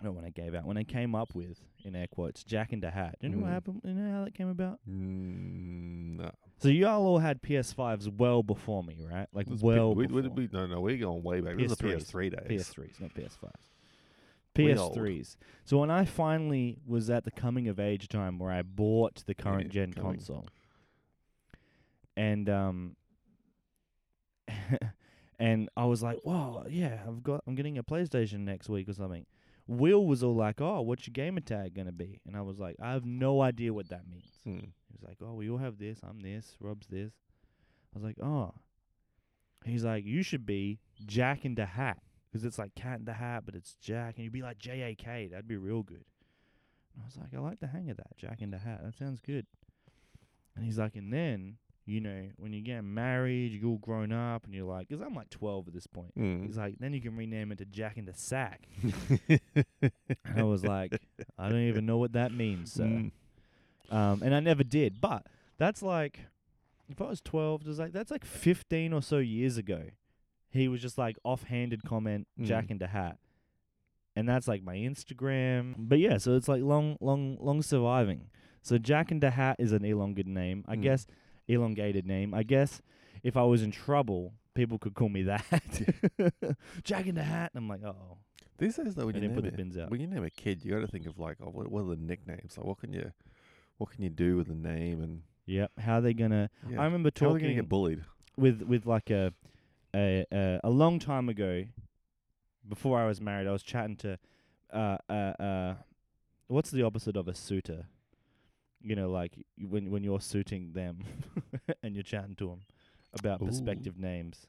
not when I gave out, when I came up with, in air quotes, Jack and the Hat. Do you know what Mm. happened? You know how that came about? Mm, no. So y'all all had PS5s well before me, right? Like This is well we, before. we, no, no, we're going way back. This is the PS3s. PS3 days. PS3s, not PS5s. We old. PS3s. So when I finally was at the coming of age time where I bought the current Yeah, gen coming. console, and um, and I was like, "Whoa, yeah, I've got, I'm getting a PlayStation next week or something." Will was all like, "Oh, what's your gamer tag gonna be?" And I was like, "I have no idea what that means." Hmm. He was like, "Oh, we all have this. I'm this. Rob's this." I was like, "Oh." He's like, "You should be Jack in the Hat because it's like Cat in the Hat, but it's Jack, and you'd be like J A K. That'd be real good." And I was like, "I like the hang of that, Jack in the Hat. That sounds good." And he's like, "And then." You know, when you get married, you're all grown up, and you're like, because I'm like 12 at this point. Mm. He's like, then you can rename it to Jack in the Sack. And I was like, I don't even know what that means, sir. Mm. Um, and I never did. But that's like, if I was 12, just like that's like 15 or so years ago. He was just like offhanded comment, Jack Mm. in the Hat, and that's like my Instagram. But yeah, so it's like long, long, long surviving. So Jack in the Hat is an elongated name, I Mm. guess. Elongated name, I guess. If I was in trouble, people could call me that. Jack in the Hat, and I'm like, oh, These days, though, when I you, name put the bins out. when you name a kid, you got to think of like, oh, what, what are the nicknames? Like, what can you, what can you do with the name? And Yep. How are they gonna? yeah. I remember how are they gonna talking get bullied? with with like a a a, a long time ago, before I was married. I was chatting to, uh uh uh, what's the opposite of a suitor? You know, like when when you're suiting them, and you're chatting to them about Ooh. prospective names.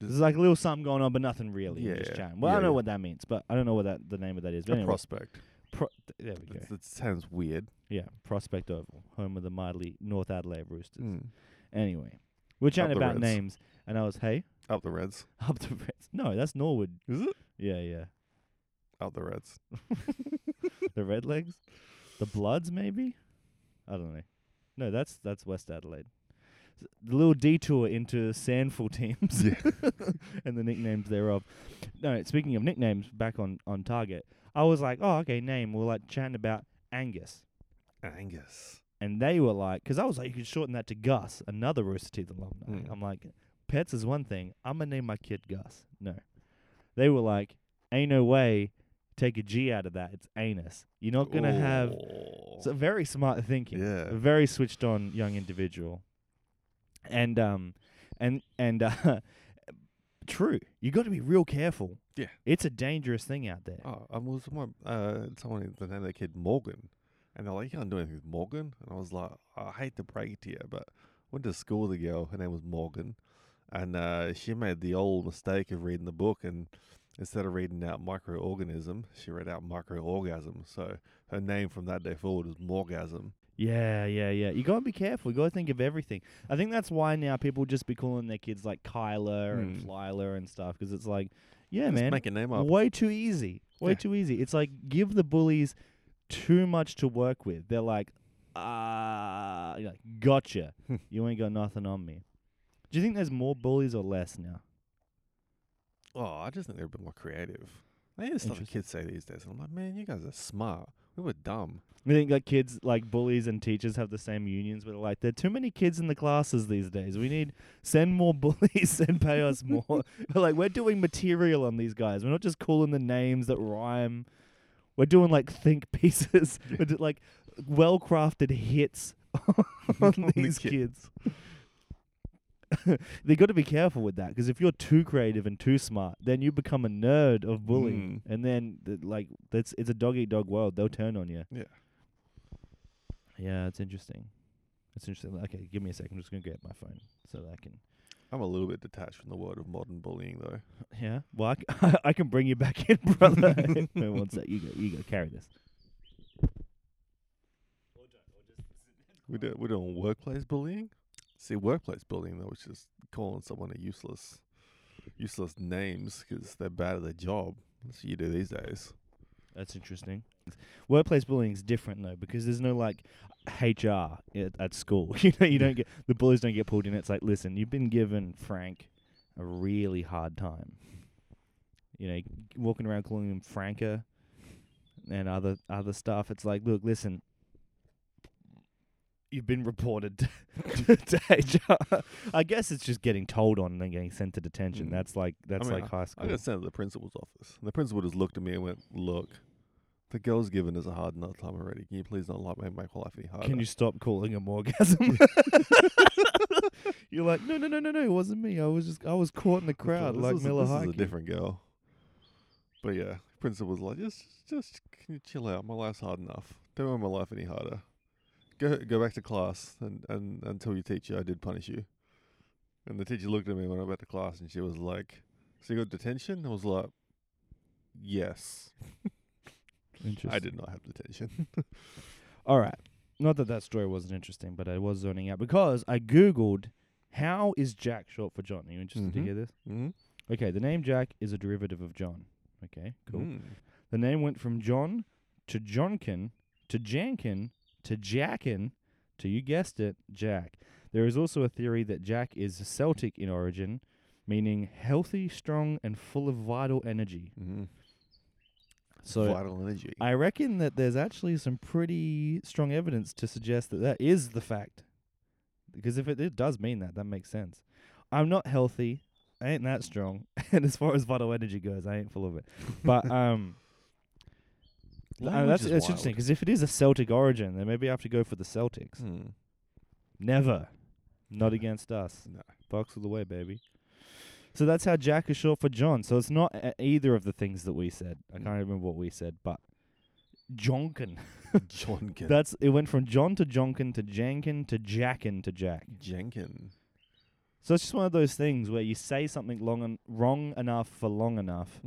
There's like a little something going on, but nothing really. You're just Yeah, chatting. Well, I don't know yeah. what that means, but I don't know what that the name of that is. But A anyway, prospect. pro- th- there we go. That, sounds weird. Yeah, Prospect Oval, home of the mighty North Adelaide Roosters. Mm. Anyway, we're chatting about Reds. names, and I was, hey, Up the Reds. up the Reds. No, that's Norwood. Is it? Yeah, yeah. Up the Reds. the Redlegs, the Bloods, maybe. I don't know. No, that's that's West Adelaide. S- The little detour into SANFL teams and the nicknames thereof. No, speaking of nicknames, back on on target. I was like, oh, okay, name. We're like chatting about Angus. Angus. And they were like, because I was like, you could shorten that to Gus, another Rooster Teeth alumni. Mm. I'm like, pets is one thing. I'm gonna name my kid Gus. No, they were like, ain't no way. Take a G out of that. It's anus. You're not gonna have. Oh. It's a very smart thinking. Yeah. A very switched on young individual. And um, and and uh, true. You got to be real careful. Yeah. It's a dangerous thing out there. Oh, I was someone, uh, someone the name of the kid Morgan, and they're like, "You can't do anything with Morgan," and I was like, "I hate to break it to you, but went to school with a girl. Her name was Morgan, and uh, she made the old mistake of reading the book, and instead of reading out microorganism, she read out microorgasm. So her name from that day forward is Morgasm. Yeah, yeah, yeah. You gotta be careful. You gotta think of everything. I think that's why now people just be calling their kids like Kyler and Hmm. Flyler and stuff because it's like, yeah, Just man, make a name up. way too easy. Way Yeah. too easy. It's like give the bullies too much to work with. They're like, ah, you're like, gotcha. you ain't got nothing on me. Do you think there's more bullies or less now? Oh, I just think they're a bit more creative. I hear the stuff the Interesting. kids say these days. and I'm like, man, you guys are smart. We were dumb. I think like kids, like bullies and teachers have the same unions, but like there are too many kids in the classes these days. We need send more bullies and pay us more. like we're doing material on these guys. We're not just calling the names that rhyme. We're doing like think pieces, We're do- like well crafted hits on On the these kid. kids. they got to be careful with that because if you're too creative and too smart, then you become a nerd of bullying, mm. and then th- like that's it's a dog eat dog world. They'll turn on you. Yeah. Yeah, it's interesting. It's interesting. Okay, give me a second. I'm just gonna get my phone so that I can. I'm a little bit detached from the world of modern bullying, though. Yeah. Well, I, c- I can bring you back in, brother. One sec. You go. You go. Carry this. We do, we're doing workplace bullying. See, workplace bullying though, which is calling someone a useless, useless names because they're bad at their job. That's what you do these days. That's interesting. Workplace bullying is different though because there's no like HR at, at school. you know, you don't get the bullies don't get pulled in. It's like, listen, you've been given Frank a really hard time. You know, walking around calling him Franker and other other stuff. It's like, look, listen, you've been reported to, to HR. I guess it's just getting told on and then getting sent to detention. Mm. That's like that's mean, like high school. I got sent to the principal's office. And the principal just looked at me and went, "Look, the girl's given us a hard enough time already. Can you please not like make my life any harder?" Can you stop calling him orgasm? You're like, no, no, no, no, no. It wasn't me. I was just, I was caught in the crowd this like Miller This is a different girl. But yeah, principal was like, "Just, just can you chill out? My life's hard enough. Don't make my life any harder. Go, go back to class and and tell your teacher I did punish you." And the teacher looked at me when I went back to class, and she was like, "So you got detention?" I was like, "Yes, Interesting. I did not have detention." All right. Not that that story wasn't interesting, but I was zoning out because I googled how is Jack short for John. Are you interested to Mhm. hear this? mm-hmm. Okay, the name Jack is a derivative of John. Okay, cool. Mm. The name went from John to Johnkin to Jankin to Jackin to, you guessed it, Jack. There is also a theory that Jack is Celtic in origin, meaning healthy, strong, and full of vital energy. Mm-hmm. So Vital energy. I reckon that there's actually some pretty strong evidence to suggest that that is the fact. Because if it, it does mean that, that makes sense. I'm not healthy. I ain't that strong. and as far as vital energy goes, I ain't full of it. But um, uh, Language that's, is that's wild. interesting because if it is a Celtic origin, then maybe I have to go for the Celtics. Hmm. Never. Not against us. No. Bucks all the way, baby. So that's how Jack is short for John. So it's not a- either of the things that we said. I Mm. can't remember what we said, but Jonkin. Jonkin. That's it. Went from John to Jonkin to Jankin to Jackin to Jack. Jenkin. So it's just one of those things where you say something long en- wrong enough for long enough.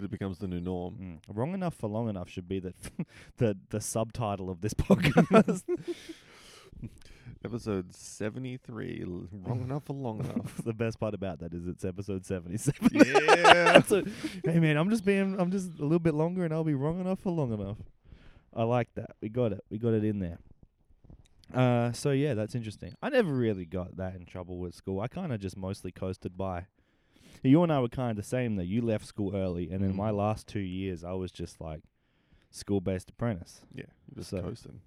Hmm. It becomes the new norm. Mm. Wrong enough for long enough should be the the the subtitle of this podcast. Episode 73. l- Wrong enough for long enough. the best part about that is it's episode seventy-seven. yeah. So, hey man, I'm just being, I'm just a little bit longer, and I'll be wrong enough for long enough. I like that. We got it. We got it in there. Uh, so yeah, that's interesting. I never really got that in trouble with school. I kind of just mostly coasted by. You and I were kind of the same though. You left school early, and then my Mm. last two years, I was just like school-based apprentice. Yeah. You're just So- coasting.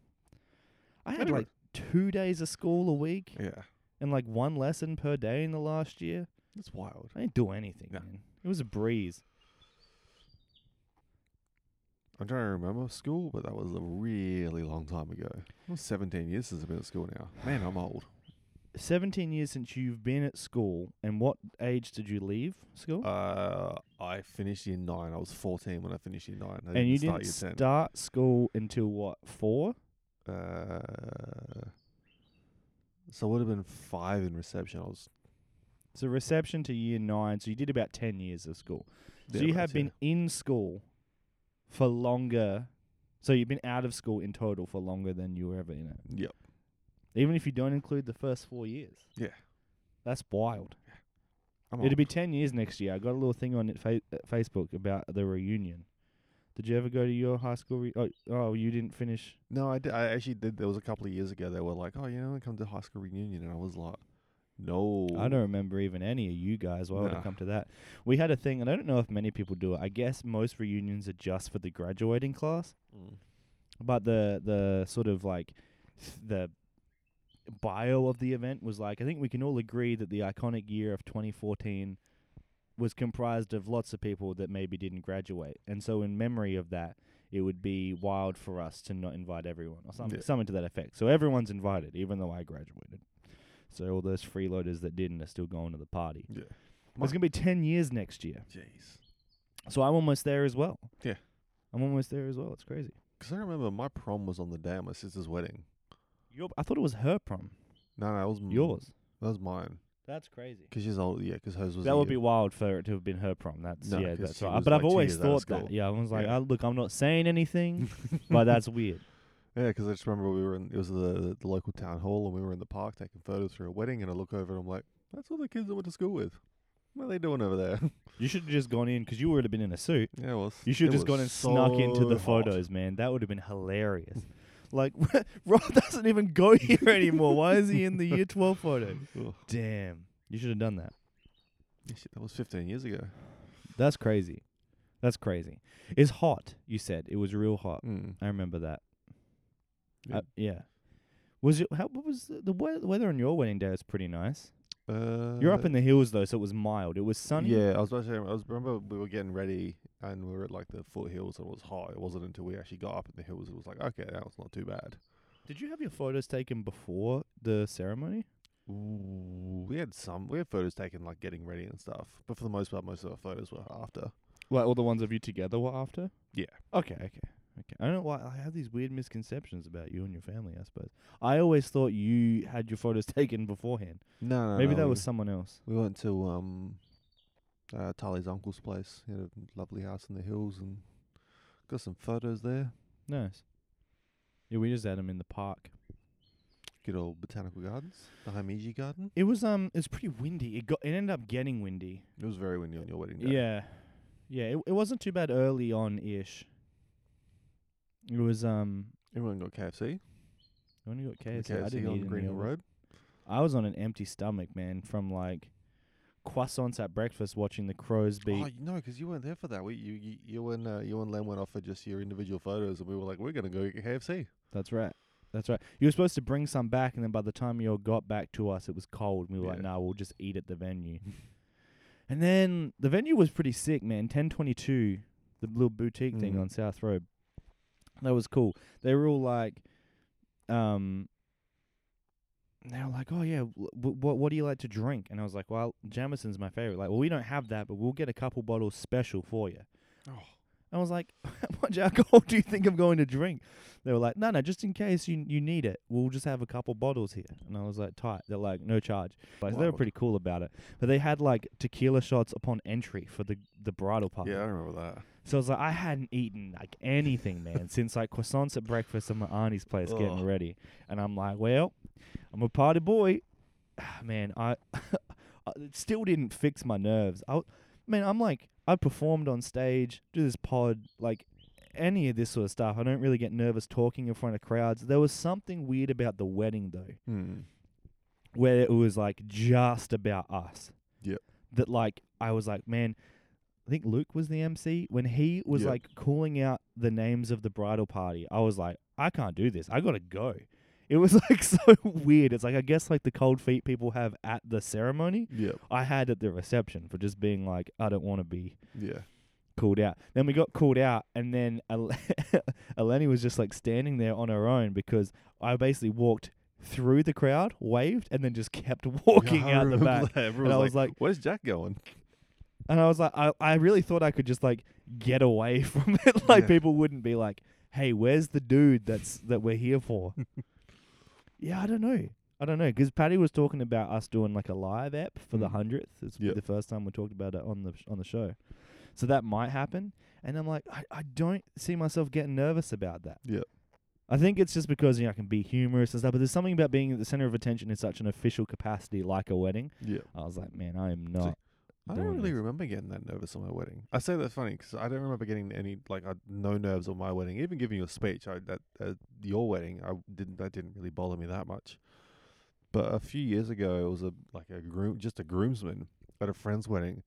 I had Anyway. like two days of school a week Yeah. and like one lesson per day in the last year. That's wild. I didn't do anything, No. man. It was a breeze. I'm trying to remember school, but that was a really long time ago. It was 17 years since I've been at school now. Man, I'm old. 17 years since you've been at school, and what age did you leave school? Uh, I finished year nine. I was 14 when I finished year nine. I and you start didn't year 10. start school until what, four? Uh, So it would have been five in reception. I was. So reception to year nine. So you did about ten years of school. So yeah, you have been in school for longer. So you've been out of school in total for longer than you were ever in it. Yep. Even if you don't include the first four years. Yeah. That's wild. I'm It'll be ten years next year. I got a little thing on it fa- uh, Facebook about the reunion. Did you ever go to your high school? Re- oh, oh, you didn't finish. No, I did. I actually did. There was a couple of years ago. They were like, "Oh, you know, come to high school reunion," and I was like, "No." I don't remember even any of you guys. Why would I Nah. come to that? We had a thing, and I don't know if many people do it. I guess most reunions are just for the graduating class. Mm. But the the sort of like th- the bio of the event was like I think we can all agree that the iconic year of 2014 was comprised of lots of people that maybe didn't graduate, and so in memory of that, it would be wild for us to not invite everyone or something, Yeah. something to that effect. So everyone's invited, even though I graduated. So all those freeloaders that didn't are still going to the party. Yeah. It's gonna be 10 years next year, Jeez. so I'm almost there as well. Yeah. I'm almost there as well. It's crazy. Because I remember my prom was on the day of my sister's wedding. Your, I thought it was her prom. No, no, it was m- Yours. That was mine. That's crazy. Because she's old. Yeah, because hers was. That a would year- be wild for it to have been her prom. That's No, yeah, 'cause that's she right. was But I've two always years out of thought school. that. Yeah, I was like, Yeah. oh, look, I'm not saying anything, but that's weird. Yeah, because I just remember we were in. It was the the local town hall, and we were in the park taking photos for a wedding. And I look over, and I'm like, "That's all the kids I went to school with. What are they doing over there?" You should have just gone in because you would have been in a suit. yeah, it was. You should have just gone was and snuck into the hot. photos, man. That would have been hilarious. Like, Rob doesn't even go here anymore. Why is he in the year 12 photo? Ugh. Damn. You should have done that. Yeah, shit, that was 15 years ago. That's crazy. That's crazy. It's hot, you said. It was real hot. Mm. I remember that. Yeah. Uh, yeah. Was it? How? What was the, the we- weather on your wedding day? Was pretty nice. Uh, You're up in the hills though, so it was mild. It was sunny. Yeah, I was about to say. I was remember we were getting ready, and we were at like the foothills, and it was hot. It wasn't until we actually got up in the hills it was like, okay, that was not too bad. Did you have your photos taken before the ceremony? Ooh, we had some. We had photos taken like getting ready and stuff, but for the most part, most of our photos were after. Like all the ones of you together were after. Yeah. Okay. Okay. Okay. I don't know why I have these weird misconceptions about you and your family. I suppose I always thought you had your photos taken beforehand. No, no, Maybe no, that we, was someone else. We went to um, uh, Tali's uncle's place. He had a lovely house in the hills, and got some photos there. Nice. Yeah, we just had them in the park. Good old botanical gardens, the Himeji Garden. It was um, it was pretty windy. It got it ended up getting windy. It was very windy on your wedding day. Yeah, yeah. It it wasn't too bad early on ish. It was um. Everyone got KFC. I got The KFC. I KFC didn't on eat any Green Hill. Road. I was on an empty stomach, man, from like croissants at breakfast, watching the crows Oh, beat. you no, because you weren't there for that. We, you, you, you and uh, you and Len went off for just your individual photos, and we were like, we're gonna go get KFC. That's right. That's right. You were supposed to bring some back, and then by the time you all got back to us, it was cold. And We were like, Yeah. "Nah, we'll just eat at the venue." and then the venue was pretty sick, man. Ten twenty two, the little boutique thing Mhm. on South Road. That was cool. They were all like, um, they were like, "Oh yeah, w- what what do you like to drink?" And I was like, "Well, Jameson's my favorite." Like, well, we don't have that, but we'll get a couple bottles special for you. Oh, I was like, how much alcohol do you think I'm going to drink? They were like, no, no, just in case you you need it, we'll just have a couple bottles here. And I was like, tight. They're like, no charge. Like, they were pretty cool about it. But they had like tequila shots upon entry for the the bridal party. yeah, I remember that. So I was like, I hadn't eaten like anything, man, since like croissants at breakfast at my auntie's place getting ready. And I'm like, well, I'm a party boy. man, I, I it still didn't fix my nerves. I man, I'm like, I performed on stage, do this pod, like any of this sort of stuff. I don't really get nervous talking in front of crowds. There was something weird about the wedding though Hmm. where it was like just about us. Yep. That like I was like, man, I think Luke was the MC when he was like calling out the names of the bridal party. I was like, I can't do this. I gotta go. It was like so weird. It's like I guess like the cold feet people have at the ceremony. Yeah, I had at the reception for just being like, I don't want to be Yeah. called out. Then we got called out, and then El- Eleni was just like standing there on her own because I basically walked through the crowd, waved, and then just kept walking Yeah, out the back. that. Everyone And I was was like, "Where's Jack going?" And I was like, I, I really thought I could just like get away from it. like Yeah. people wouldn't be like, "Hey, where's the dude that's that we're here for?" yeah, I don't know. I don't know because Patty was talking about us doing like a live app for the Mm. hundredth. It's Yep. the first time we talked about it on the sh- on the show, so that might happen. And I'm like, I, I don't see myself getting nervous about that. Yep. I think it's just because you know I can be humorous and stuff, but there's something about being at the center of attention in such an official capacity, like a wedding. Yeah. I was like, man, I am not. I don't really remember getting that nervous on my wedding. I say that's funny 'cause I don't remember getting any like I, no nerves on my wedding. Even giving you a speech, I at, at your wedding, I didn't that didn't really bother me that much. But a few years ago, it was a like a groom, just a groomsman at a friend's wedding,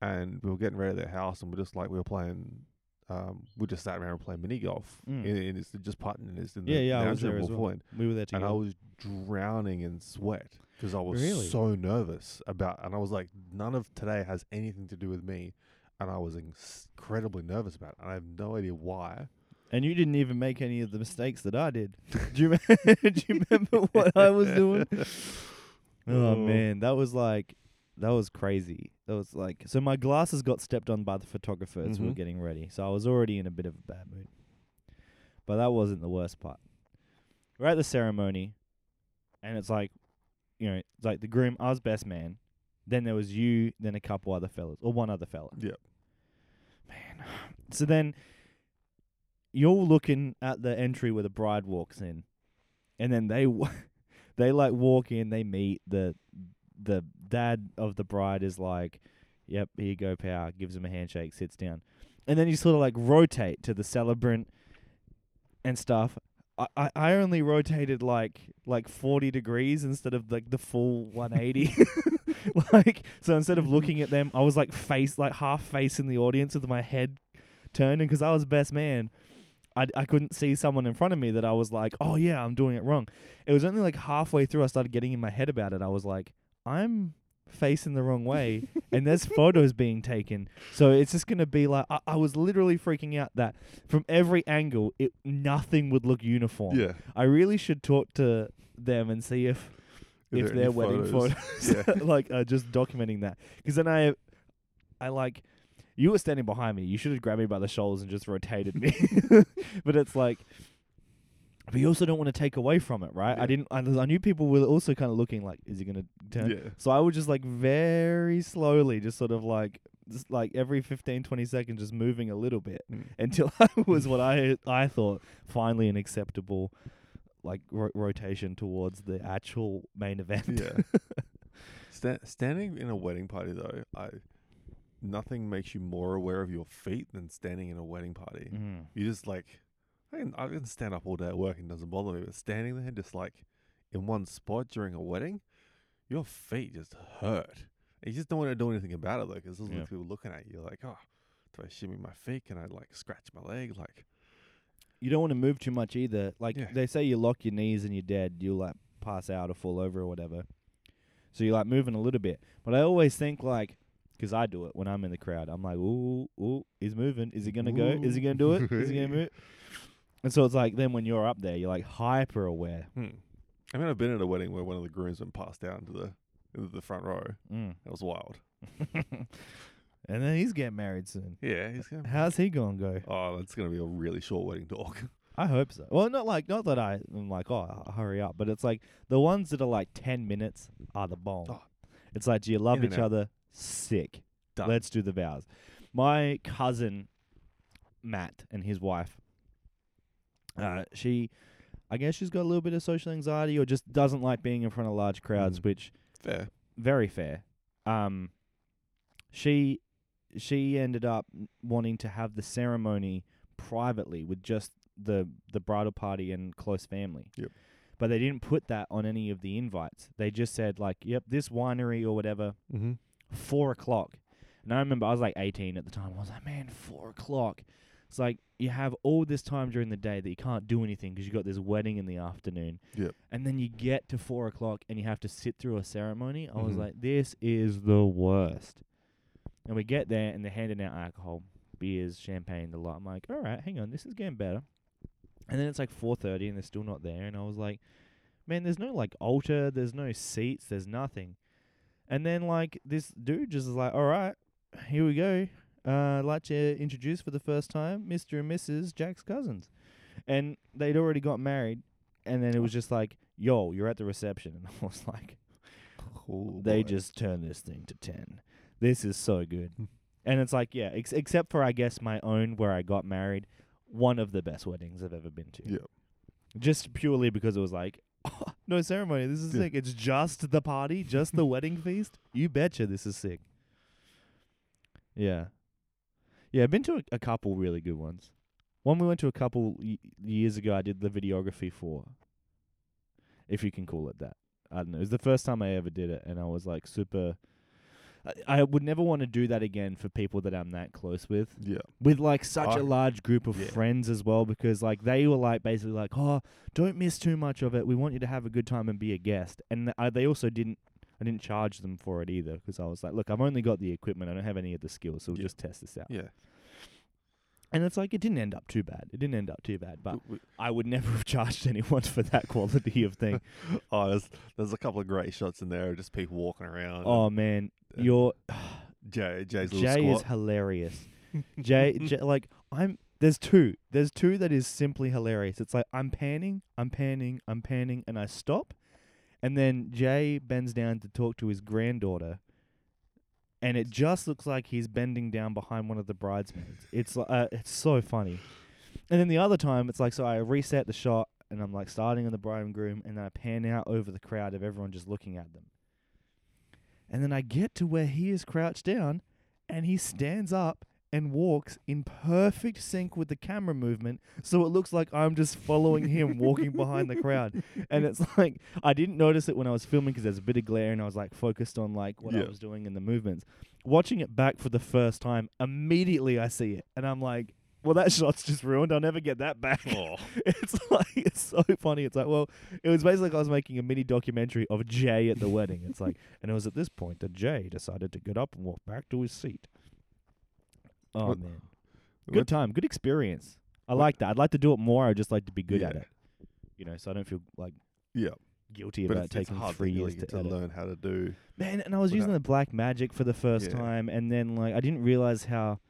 and we were getting ready at their house, and we're just like we were playing. Um, we just sat around and playing mini golf, Mm. and, and it's just putting and it's in the Yeah, yeah, I was there as well. point We were there and. I was drowning in sweat because I was Really? so nervous about, and I was like, none of today has anything to do with me, and I was incredibly nervous about it, and I have no idea why. And you didn't even make any of the mistakes that I did. Do you, me- do you remember what I was doing? Oh Oh. man, that was like, that was crazy. That was like, so my glasses got stepped on by the photographer as we were mm-hmm. getting ready. So I was already in a bit of a bad mood. But that wasn't the worst part. We're at the ceremony, and it's like, you know, it's like the groom. I was best man. Then there was you. Then a couple other fellas, or one other fella. Yep. Man. So then you're looking at the entry where the bride walks in, and then they wa- they like walk in, they meet the the dad of the bride is like, "Yep, here you go, power." Gives him a handshake, sits down, and then you sort of like rotate to the celebrant and stuff. I, I, only rotated like like forty degrees instead of like the full one eighty. like so instead of mm-hmm. looking at them, I was like face like half facing the audience with my head turned, and because I was best man, I I couldn't see someone in front of me that I was like, oh yeah, I'm doing it wrong. It was only like halfway through I started getting in my head about it. I was like, I'm facing the wrong way and there's photos being taken. So it's just gonna be like I, I was literally freaking out that from every angle it nothing would look uniform. Yeah. i really should talk to them and see if Is if their wedding photos? photos, like uh, just documenting that. Because then i i like you were standing behind me. You should have grabbed me by the shoulders and just rotated me. But it's like but you also don't want to take away from it right i didn't I, I knew people were also kind of looking like is he gonna turn Yeah. so I would just like very slowly, just sort of like, just like every 15, 20 seconds, just moving a little bit Mm. until I was what I I thought finally an acceptable like ro- rotation towards the actual main event. Yeah. Sta- standing in a wedding party though, I nothing makes you more aware of your feet than standing in a wedding party. Mm. You just like I can, I can stand up all day at work and it doesn't bother me, but standing there just like in one spot during a wedding, your feet just hurt. And you just don't want to do anything about it though, because there's Yeah. people looking at you You're like, oh, do I shimmy my feet? Can I like scratch my leg? Like, You don't want to move too much either. Like Yeah. they say, you lock your knees and you're dead. You'll like pass out or fall over or whatever. So you're like moving a little bit. But I always think like, because I do it when I'm in the crowd. I'm like, ooh, ooh, he's moving. Is he gonna go? Is he gonna do it? Is he gonna move? And so it's like then when you're up there, you're like hyper aware. hmm. I mean, I've been at a wedding where one of the groomsmen passed down to the into the front row. Mm. It was wild. and then he's getting married soon. Yeah, he's gonna. How's he gonna go? Oh, it's gonna be a really short wedding talk. I hope so. Well, not like not that I am like oh hurry up, but it's like the ones that are like ten minutes are the bomb. Oh. It's like do you love In each other? Sick. Done. Let's do the vows. My cousin Matt and his wife. Uh, she, I guess she's got a little bit of social anxiety or just doesn't like being in front of large crowds, Mm. which Fair. very fair. Um, she she ended up wanting to have the ceremony privately with just the the bridal party and close family. Yep. But they didn't put that on any of the invites. They just said like, "Yep, this winery or whatever, Mm-hmm. four o'clock." And I remember I was like eighteen at the time. I was like, "Man, four o'clock." It's like you have all this time during the day that you can't do anything because you got this wedding in the afternoon. Yep. And then you get to four o'clock and you have to sit through a ceremony. I was Mhm. like, this is the worst. And we get there and they're handing out alcohol, beers, champagne, the lot. I'm like, all right, hang on, this is getting better. And then it's like 4:30 and they're still not there. And I was like, man, there's no like altar, there's no seats, there's nothing. And then like this dude just is like, all right, here we go. Uh, I'd like to introduce for the first time Mr. and Mrs. Jack's cousins. And they'd already got married. And then it was just like, "Yo, you're at the reception," and I was like, Oh, "They boy. just turned this thing to ten. This is so good." Hmm. and it's like, yeah, ex- except for I guess my own where I got married, one of the best weddings I've ever been to. Yeah. Just purely because it was like, no ceremony. This is Yeah. sick. It's just the party, just the wedding feast. You betcha, this is sick. Yeah, yeah. I've been to a, a couple really good ones. One we went to a couple y- years ago. I did the videography for, if you can call it that. I don't know. It was the first time I ever did it, and I was like super. I, I would never want to do that again for people that I'm that close with Yeah. with like such I- a large group of Yeah. friends as well because like they were like basically like oh don't miss too much of it we want you to have a good time and be a guest and th- I, they also didn't I didn't charge them for it either because I was like look I've only got the equipment I don't have any of the skills so we'll Yeah. just test this out Yeah. and it's like it didn't end up too bad it didn't end up too bad but I would never have charged anyone for that quality of thing Oh, there's there's a couple of great shots in there of just people walking around. oh man and you're Jay Jay's little Jay is hilarious. Jay, Jay, like I'm. There's two. There's two that is simply hilarious. It's like I'm panning, I'm panning, I'm panning, and I stop, and then Jay bends down to talk to his granddaughter, and it just looks like he's bending down behind one of the bridesmaids. It's li- uh, it's so funny. And then the other time, it's like so I reset the shot, and I'm like starting on the bride and groom, and then I pan out over the crowd of everyone just looking at them. And then I get to where he is crouched down and he stands up and walks in perfect sync with the camera movement. So it looks like I'm just following him walking behind the crowd. And it's like, I didn't notice it when I was filming because there's a bit of glare and I was like focused on like what I was doing and the movements. Watching it back for the first time, immediately I see it. And I'm like, well, that shot's just ruined. I'll never get that back. Oh. It's like it's so funny. It's like, well, it was basically like I was making a mini documentary of Jay at the wedding. It's like, and it was at this point that Jay decided to get up and walk back to his seat. Oh What- man, good went- time, good experience. I What- like that. I'd like to do it more. I'd just like to be good at it. You know, so I don't feel like Yeah. guilty But about it's, it's taking hard three years to, to learn how to do. Man, and I was using the Blackmagic for the first Yeah. time, and then like I didn't realize how,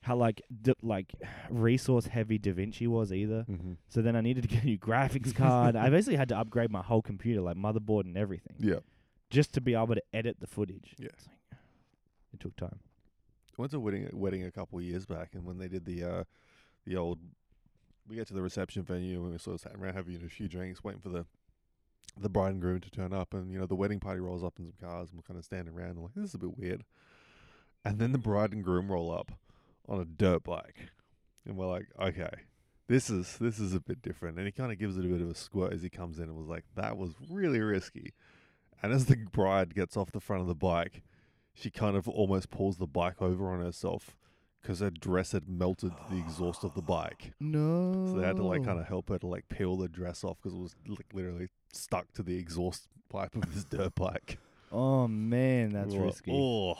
how like d- like resource heavy DaVinci was either. Mm-hmm. So then I needed to get a new graphics card. I basically had to upgrade my whole computer, like motherboard and everything, Yeah. just to be able to edit the footage. Yeah. Like, it took time. Went to a wedding wedding a couple years back, and when they did the uh, the old, we get to the reception venue and we sort of sat around having a few drinks, waiting for the the bride and groom to turn up, and you know the wedding party rolls up in some cars, and we're kind of standing around and like this is a bit weird, and then the bride and groom roll up on a dirt bike, and we're like, okay. This is this is a bit different, and he kind of gives it a bit of a squirt as he comes in, and was like, "That was really risky." And as the bride gets off the front of the bike, she kind of almost pulls the bike over on herself because her dress had melted to the exhaust of the bike. No. So they had to like kind of help her to like peel the dress off because it was like literally stuck to the exhaust pipe of this dirt bike. Oh man, that's We risky. Oh,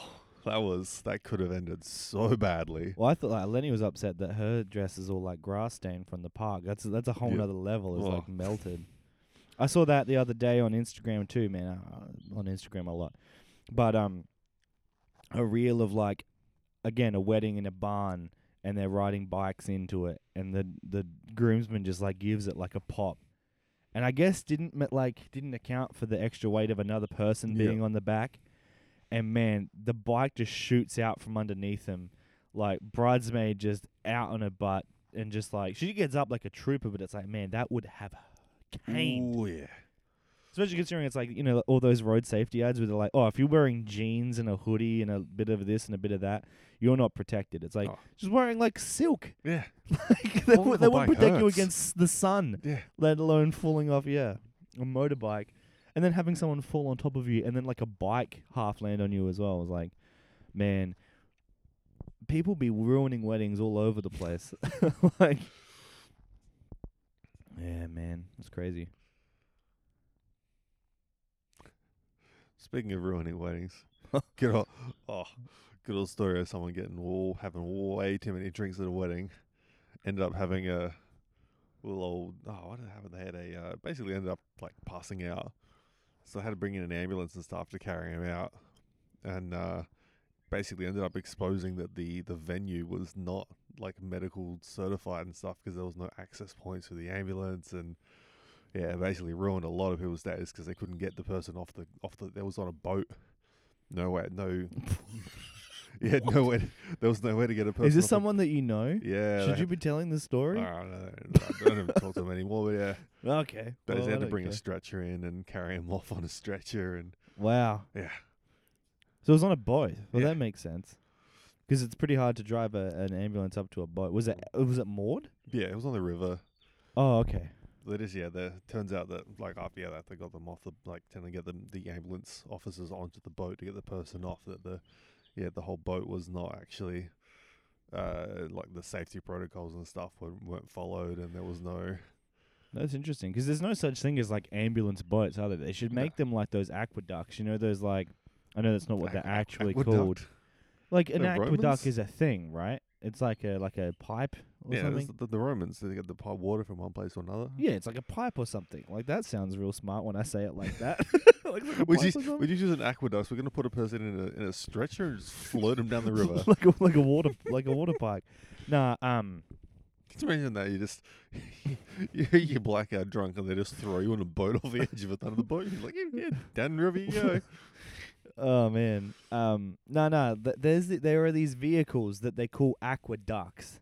that was that could have ended so badly. Well, I thought like Lenny was upset that her dress is all like grass stained from the park. That's that's a whole Yeah. nother level. It's Oh. like melted. I saw that the other day on Instagram too, man. Uh, on Instagram a lot, but um, a reel of like, again, a wedding in a barn, and they're riding bikes into it, and the the groomsman just like gives it like a pop, and I guess didn't ma- like didn't account for the extra weight of another person Yeah. being on the back, and man, the bike just shoots out from underneath him, like bridesmaid just out on her butt, and just like she gets up like a trooper, but it's like man, that would have caned. Oh yeah. Especially considering it's like, you know, all those road safety ads where they're like, oh, if you're wearing jeans and a hoodie and a bit of this and a bit of that, you're not protected. It's like Oh. just wearing like silk. Yeah. like they, Falling off they a bike protect you hurts. against the sun, Yeah. let alone falling off, yeah, a motorbike. And then having someone fall on top of you and then like a bike half land on you as well. was like, man, people be ruining weddings all over the place. like, yeah, man, it's crazy. Speaking of ruining weddings, good old, oh, good old story of someone getting all having way too many drinks at a wedding. Ended up having a little old oh what did happen? They had a uh, basically ended up like passing out, so I had to bring in an ambulance and stuff to carry him out, and uh, basically ended up exposing that the the venue was not like medical certified and stuff because there was no access points for the ambulance and yeah, basically ruined a lot of people's days because they couldn't get the person off the off the. There was on a boat. No way, no. yeah, no way. There was no way to get a person. Is this someone that you know? Yeah. Should they- you be telling the story? I don't know. I don't even talk to them anymore. But yeah, okay. they well, I had to bring a stretcher in and carry him off on a stretcher, and Wow. yeah, So it was on a boat. Well, Yeah. that makes sense. Because it's pretty hard to drive a, an ambulance up to a boat. Was it? Was it moored? yeah, it was on the river. Oh, okay. They just yeah. The turns out that like after yeah, that they got them off the like trying to get them the ambulance officers onto the boat to get the person off. That the yeah the whole boat was not actually uh like the safety protocols and stuff weren't, weren't followed, and there was no That's interesting because there's no such thing as like ambulance boats, are there? They should No. make them like those aqueducts. You know, those like I know that's not what they're actually aqueduct. called. Like an The aqueduct Romans? is a thing, right? It's like a like a pipe or Yeah, something. the, the Romans they get the pipe water from one place to another. Yeah, it's like a pipe or something. Like that sounds real smart when I say it like that. like, like We just we just use an aqueduct. We're gonna put a person in a in a stretcher and just float him down the river. like a like a water like a water park. Nah, um, you imagine that? You just you, you black out drunk and they just throw you on a boat off the edge of it under the boat. You're like, yeah, yeah, down the river you go. Oh man, um, no, no. Th- there's th- there are these vehicles that they call aqueducts,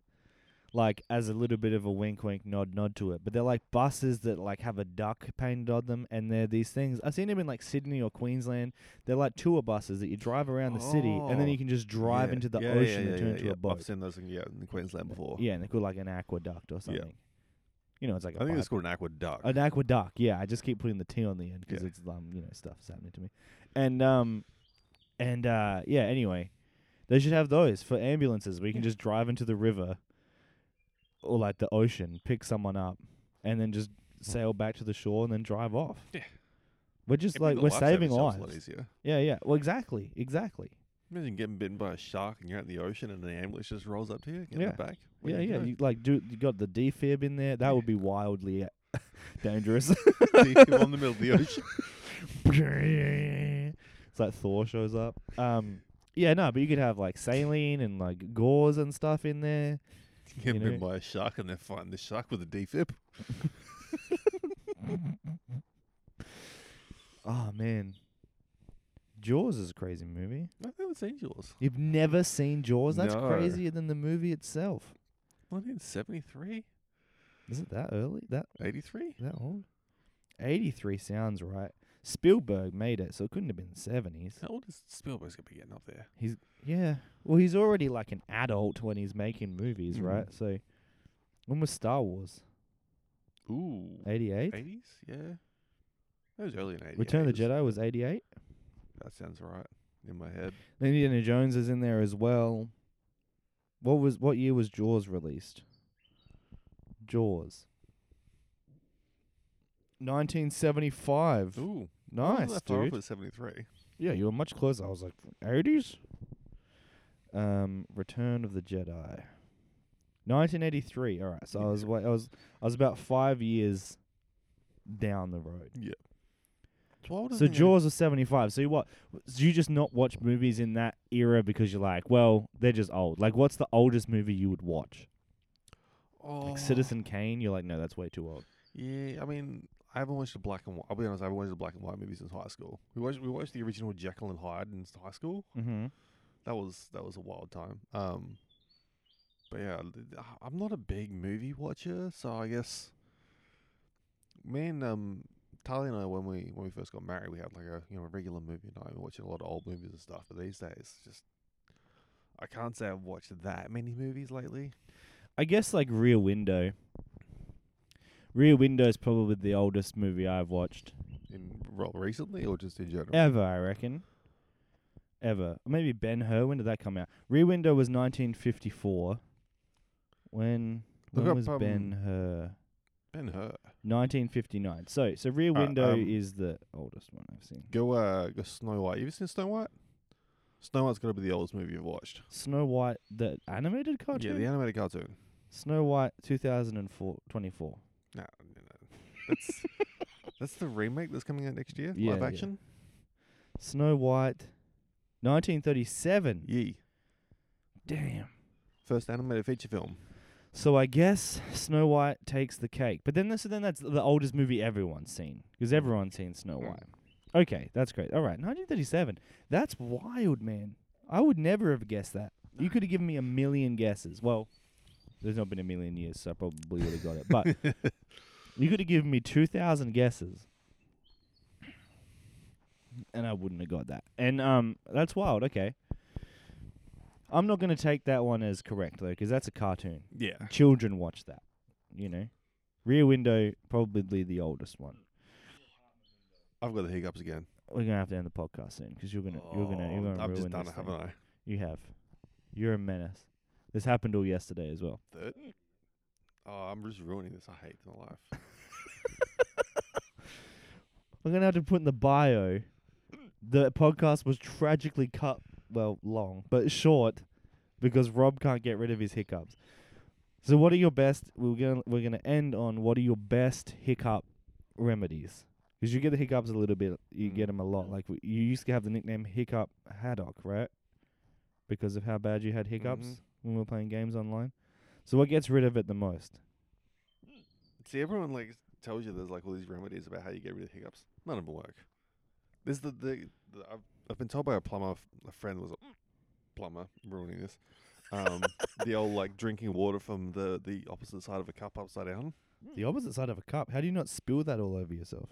like as a little bit of a wink, wink, nod, nod to it. But they're like buses that like have a duck painted on them, and they're these things. I've seen them in like Sydney or Queensland. They're like tour buses that you drive around the city, and then Oh, you can just drive Yeah, into the yeah, ocean yeah, and turn yeah, into yeah. a boat. I've seen those in, yeah, in Queensland before. Yeah, and they're called like an aqueduct or something. You know, it's like a I think pipe. it's called an aqueduct. An aqueduct, yeah. I just keep putting the T on the end because Yeah. it's um, you know, stuff's happening to me, and um, and uh, yeah. Anyway, they should have those for ambulances where you can just drive into the river or like the ocean, pick someone up, and then just sail back to the shore and then drive off. Yeah. we're just It'd make like the we're saving jobs a lot lives. easier. Yeah, yeah. Well, exactly, exactly. Imagine getting bitten by a shark and you're out in the ocean and the ambulance just rolls up to you, get Yeah. the back. Yeah, you yeah. You like do you got the defib in there? That would be wildly uh, dangerous. Leave the middle of the ocean. it's like Thor shows up. Um, yeah, no, but you could have like saline and like gauze and stuff in there. Get You bitten know- by a shark and they're fighting the shark with a defib. Oh man, Jaws is a crazy movie. I've never seen Jaws. You've never seen Jaws? That's No. crazier than the movie itself. 1973? Is it that early? That 83? that old? Eighty three sounds right. Spielberg made it, so it couldn't have been seventies. How old is Spielberg's going to be getting up there? He's yeah. Well, he's already like an adult when he's making movies, Mm. right? So when was Star Wars? Ooh. Eighty eight. 80s? Yeah. That was early in 80s. Return of the Jedi was eighty eight. That sounds right in my head. Then Indiana Jones is in there as well. What was what year was Jaws released? Jaws. 1975. Ooh. Nice, that far off dude. 73. Yeah, you were much closer. I was like 80s. Um, Return of the Jedi. 1983. All right. So I was wa- I was I was about 5 years down the road. Yep. So Jaws was 75. So you what? So you just not watch movies in that era because you're like, well, they're just old. Like what's the oldest movie you would watch? Oh. Like Citizen Kane? You're like, no, that's way too old. Yeah, I mean, I haven't watched the black and white. I'll be honest, I haven't watched the black and white movie since high school. We watched we watched the original Jekyll and Hyde in high school. Mhm. That was that was a wild time. Um, but yeah, I'm not a big movie watcher, so I guess me and um Tali and I when we when we first got married, we had like a you know a regular movie night. We were watching a lot of old movies and stuff. But these days, just I can't say I've watched that many movies lately. I guess like Rear Window. Rear Window is probably the oldest movie I've watched In well, recently or just in general. ever. I reckon. Ever. Maybe Ben Hur. When did that come out? Rear Window was 1954. When Look when up, was Ben um, Hur? Ben Hur. 1959. So so Rear Uh, Window um, is the oldest one I've seen. Go uh go Snow White. You ever seen Snow White? Snow White's gotta be the oldest movie you've watched. Snow White, the animated cartoon. Yeah, the animated cartoon. Snow White, 2004, 24. No, no, no. That's that's the remake that's coming out next year. Yeah, live yeah. action. Snow White, 1937. Yee. Damn. First animated feature film. So I guess Snow White takes the cake. But then, this, then that's the oldest movie everyone's seen because everyone's seen Snow Mm. White. Okay, that's great. All right, 1937. That's wild, man. I would never have guessed that. You could have given me a million guesses. Well, there's not been a million years, so I probably would have got it. But you could have given me 2,000 guesses. And I wouldn't have got that. And um, that's wild. Okay. I'm not going to take that one as correct, though, because that's a cartoon. yeah. Children watch that, you know. Rear Window, probably the oldest one. I've got the hiccups again. We're gonna have to end the podcast soon because you're gonna you're gonna you're Oh, gonna I've ruin just done this it, thing. haven't I? You have. You're a menace. This happened all yesterday as well. Third? Oh, I'm just ruining this. I hate my life. We're gonna have to put in the bio. The podcast was tragically cut, well, long but short, because Rob can't get rid of his hiccups. So, what are your best? We're gonna we're gonna end on what are your best hiccup remedies? Because you get the hiccups a little bit, you get 'em a lot. Like w- you used to have the nickname Hiccup Haddock, right? Because of how bad you had hiccups Mhm. When we were playing games online. So, what gets rid of it the most? See, everyone like tells you there's like all these remedies about how you get rid of hiccups. None of them work. There's the the, the I've, I've been told by a plumber, a friend was a plumber, ruining this. Um, the old like drinking water from the the opposite side of a cup upside down, The opposite side of a cup. How do you not spill that all over yourself?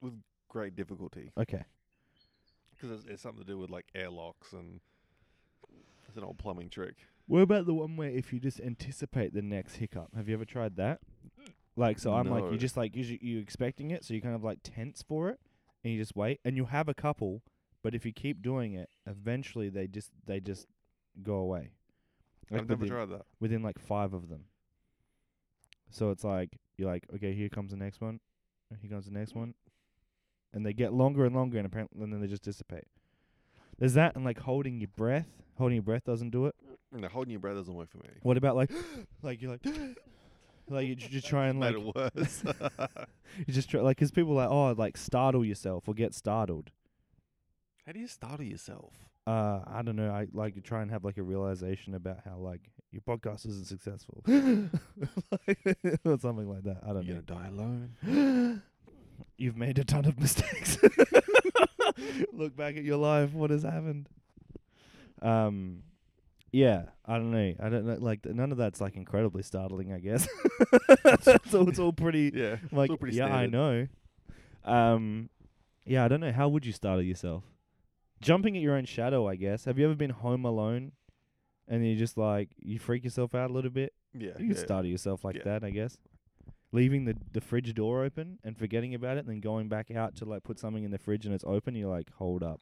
With great difficulty Okay. because it's, it's something to do with like airlocks and it's an old plumbing trick. What about the one where if you just anticipate the next hiccup? Have you ever tried that? Like, so I'm like, No. you just like, you you expecting it, so you kind of like tense for it, and you just wait, and you'll have a couple, but if you keep doing it, eventually they just they just go away. Like I've never within, tried that. within like five of them. So it's like you're like, okay, here comes the next one, and here comes the next one, and they get longer and longer, and apparently, and then they just dissipate. There's that, and like holding your breath. Holding your breath doesn't do it. No, holding your breath doesn't work for me. What about like, like you're like, like you just try and like Made it worse. you just try like because people are like oh like startle yourself or get startled. how do you startle yourself? Uh, I don't know. I like to try and have like a realization about how like your podcast isn't successful, or something like that. I don't You're know. gonna die alone. You've made a ton of mistakes. Look back at your life. What has happened? Um, yeah, I don't know. I don't know. Like th- none of that's like incredibly startling. I guess. it's, all, it's all pretty. Yeah, Like all pretty yeah, I know. Um, yeah, I don't know. How would you startle yourself? Jumping at your own shadow, I guess. Have you ever been home alone, and you just like you freak yourself out a little bit? Yeah, You yeah. could startle yourself like Yeah. that, I guess. Leaving the the fridge door open and forgetting about it, and then going back out to like put something in the fridge and it's open. You're like, hold up,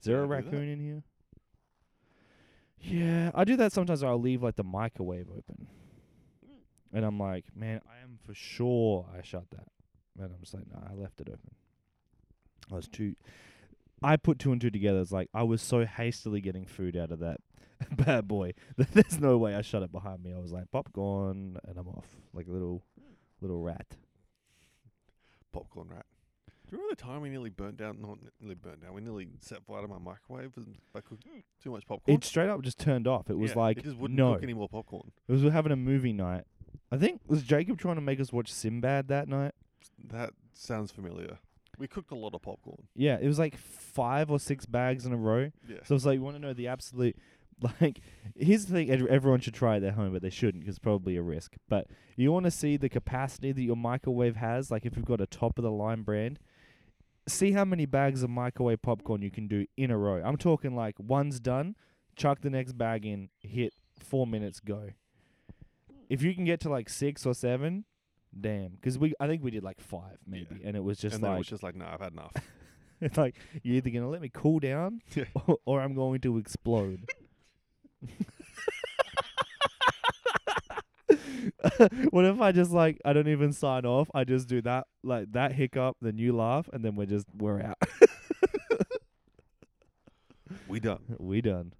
is there Yeah, a I do that. raccoon in here? Yeah, I do that sometimes. I'll leave like the microwave open, and I'm like, man, I am for sure I shut that. And I'm just like, nah, I left it open. I was too. I put two and two together. It's like I was so hastily getting food out of that bad boy that there's no way I shut it behind me. I was like popcorn, and I'm off like a little, little rat. popcorn rat. Do you remember the time we nearly burnt down? Not nearly burnt down. We nearly set fire to my microwave and I cooked mm. too much popcorn. It straight up just turned off. It was Yeah, like it just wouldn't no. cook any more popcorn. It was we were having a movie night. I think was Jacob trying to make us watch Sinbad that night. That sounds familiar. We cooked a lot of popcorn. Yeah, it was like five or six bags in a row. Yeah. So it's like you want to know the absolute like. Here's the thing: ev- everyone should try it at home, but they shouldn't because it's probably a risk. But you want to see the capacity that your microwave has. Like if you've got a top of the line brand, see how many bags of microwave popcorn you can do in a row. I'm talking like one's done, chuck the next bag in, hit four minutes, go. If you can get to like six or seven, damn. Because we, I think we did like five maybe, and it was just and like it was just like, no, I've had enough. it's like you're either gonna let me cool down Yeah. or, or I'm going to explode. what if I just like I don't even sign off? I just do that like that hiccup, then you laugh, and then we're just we're out. we done. we done.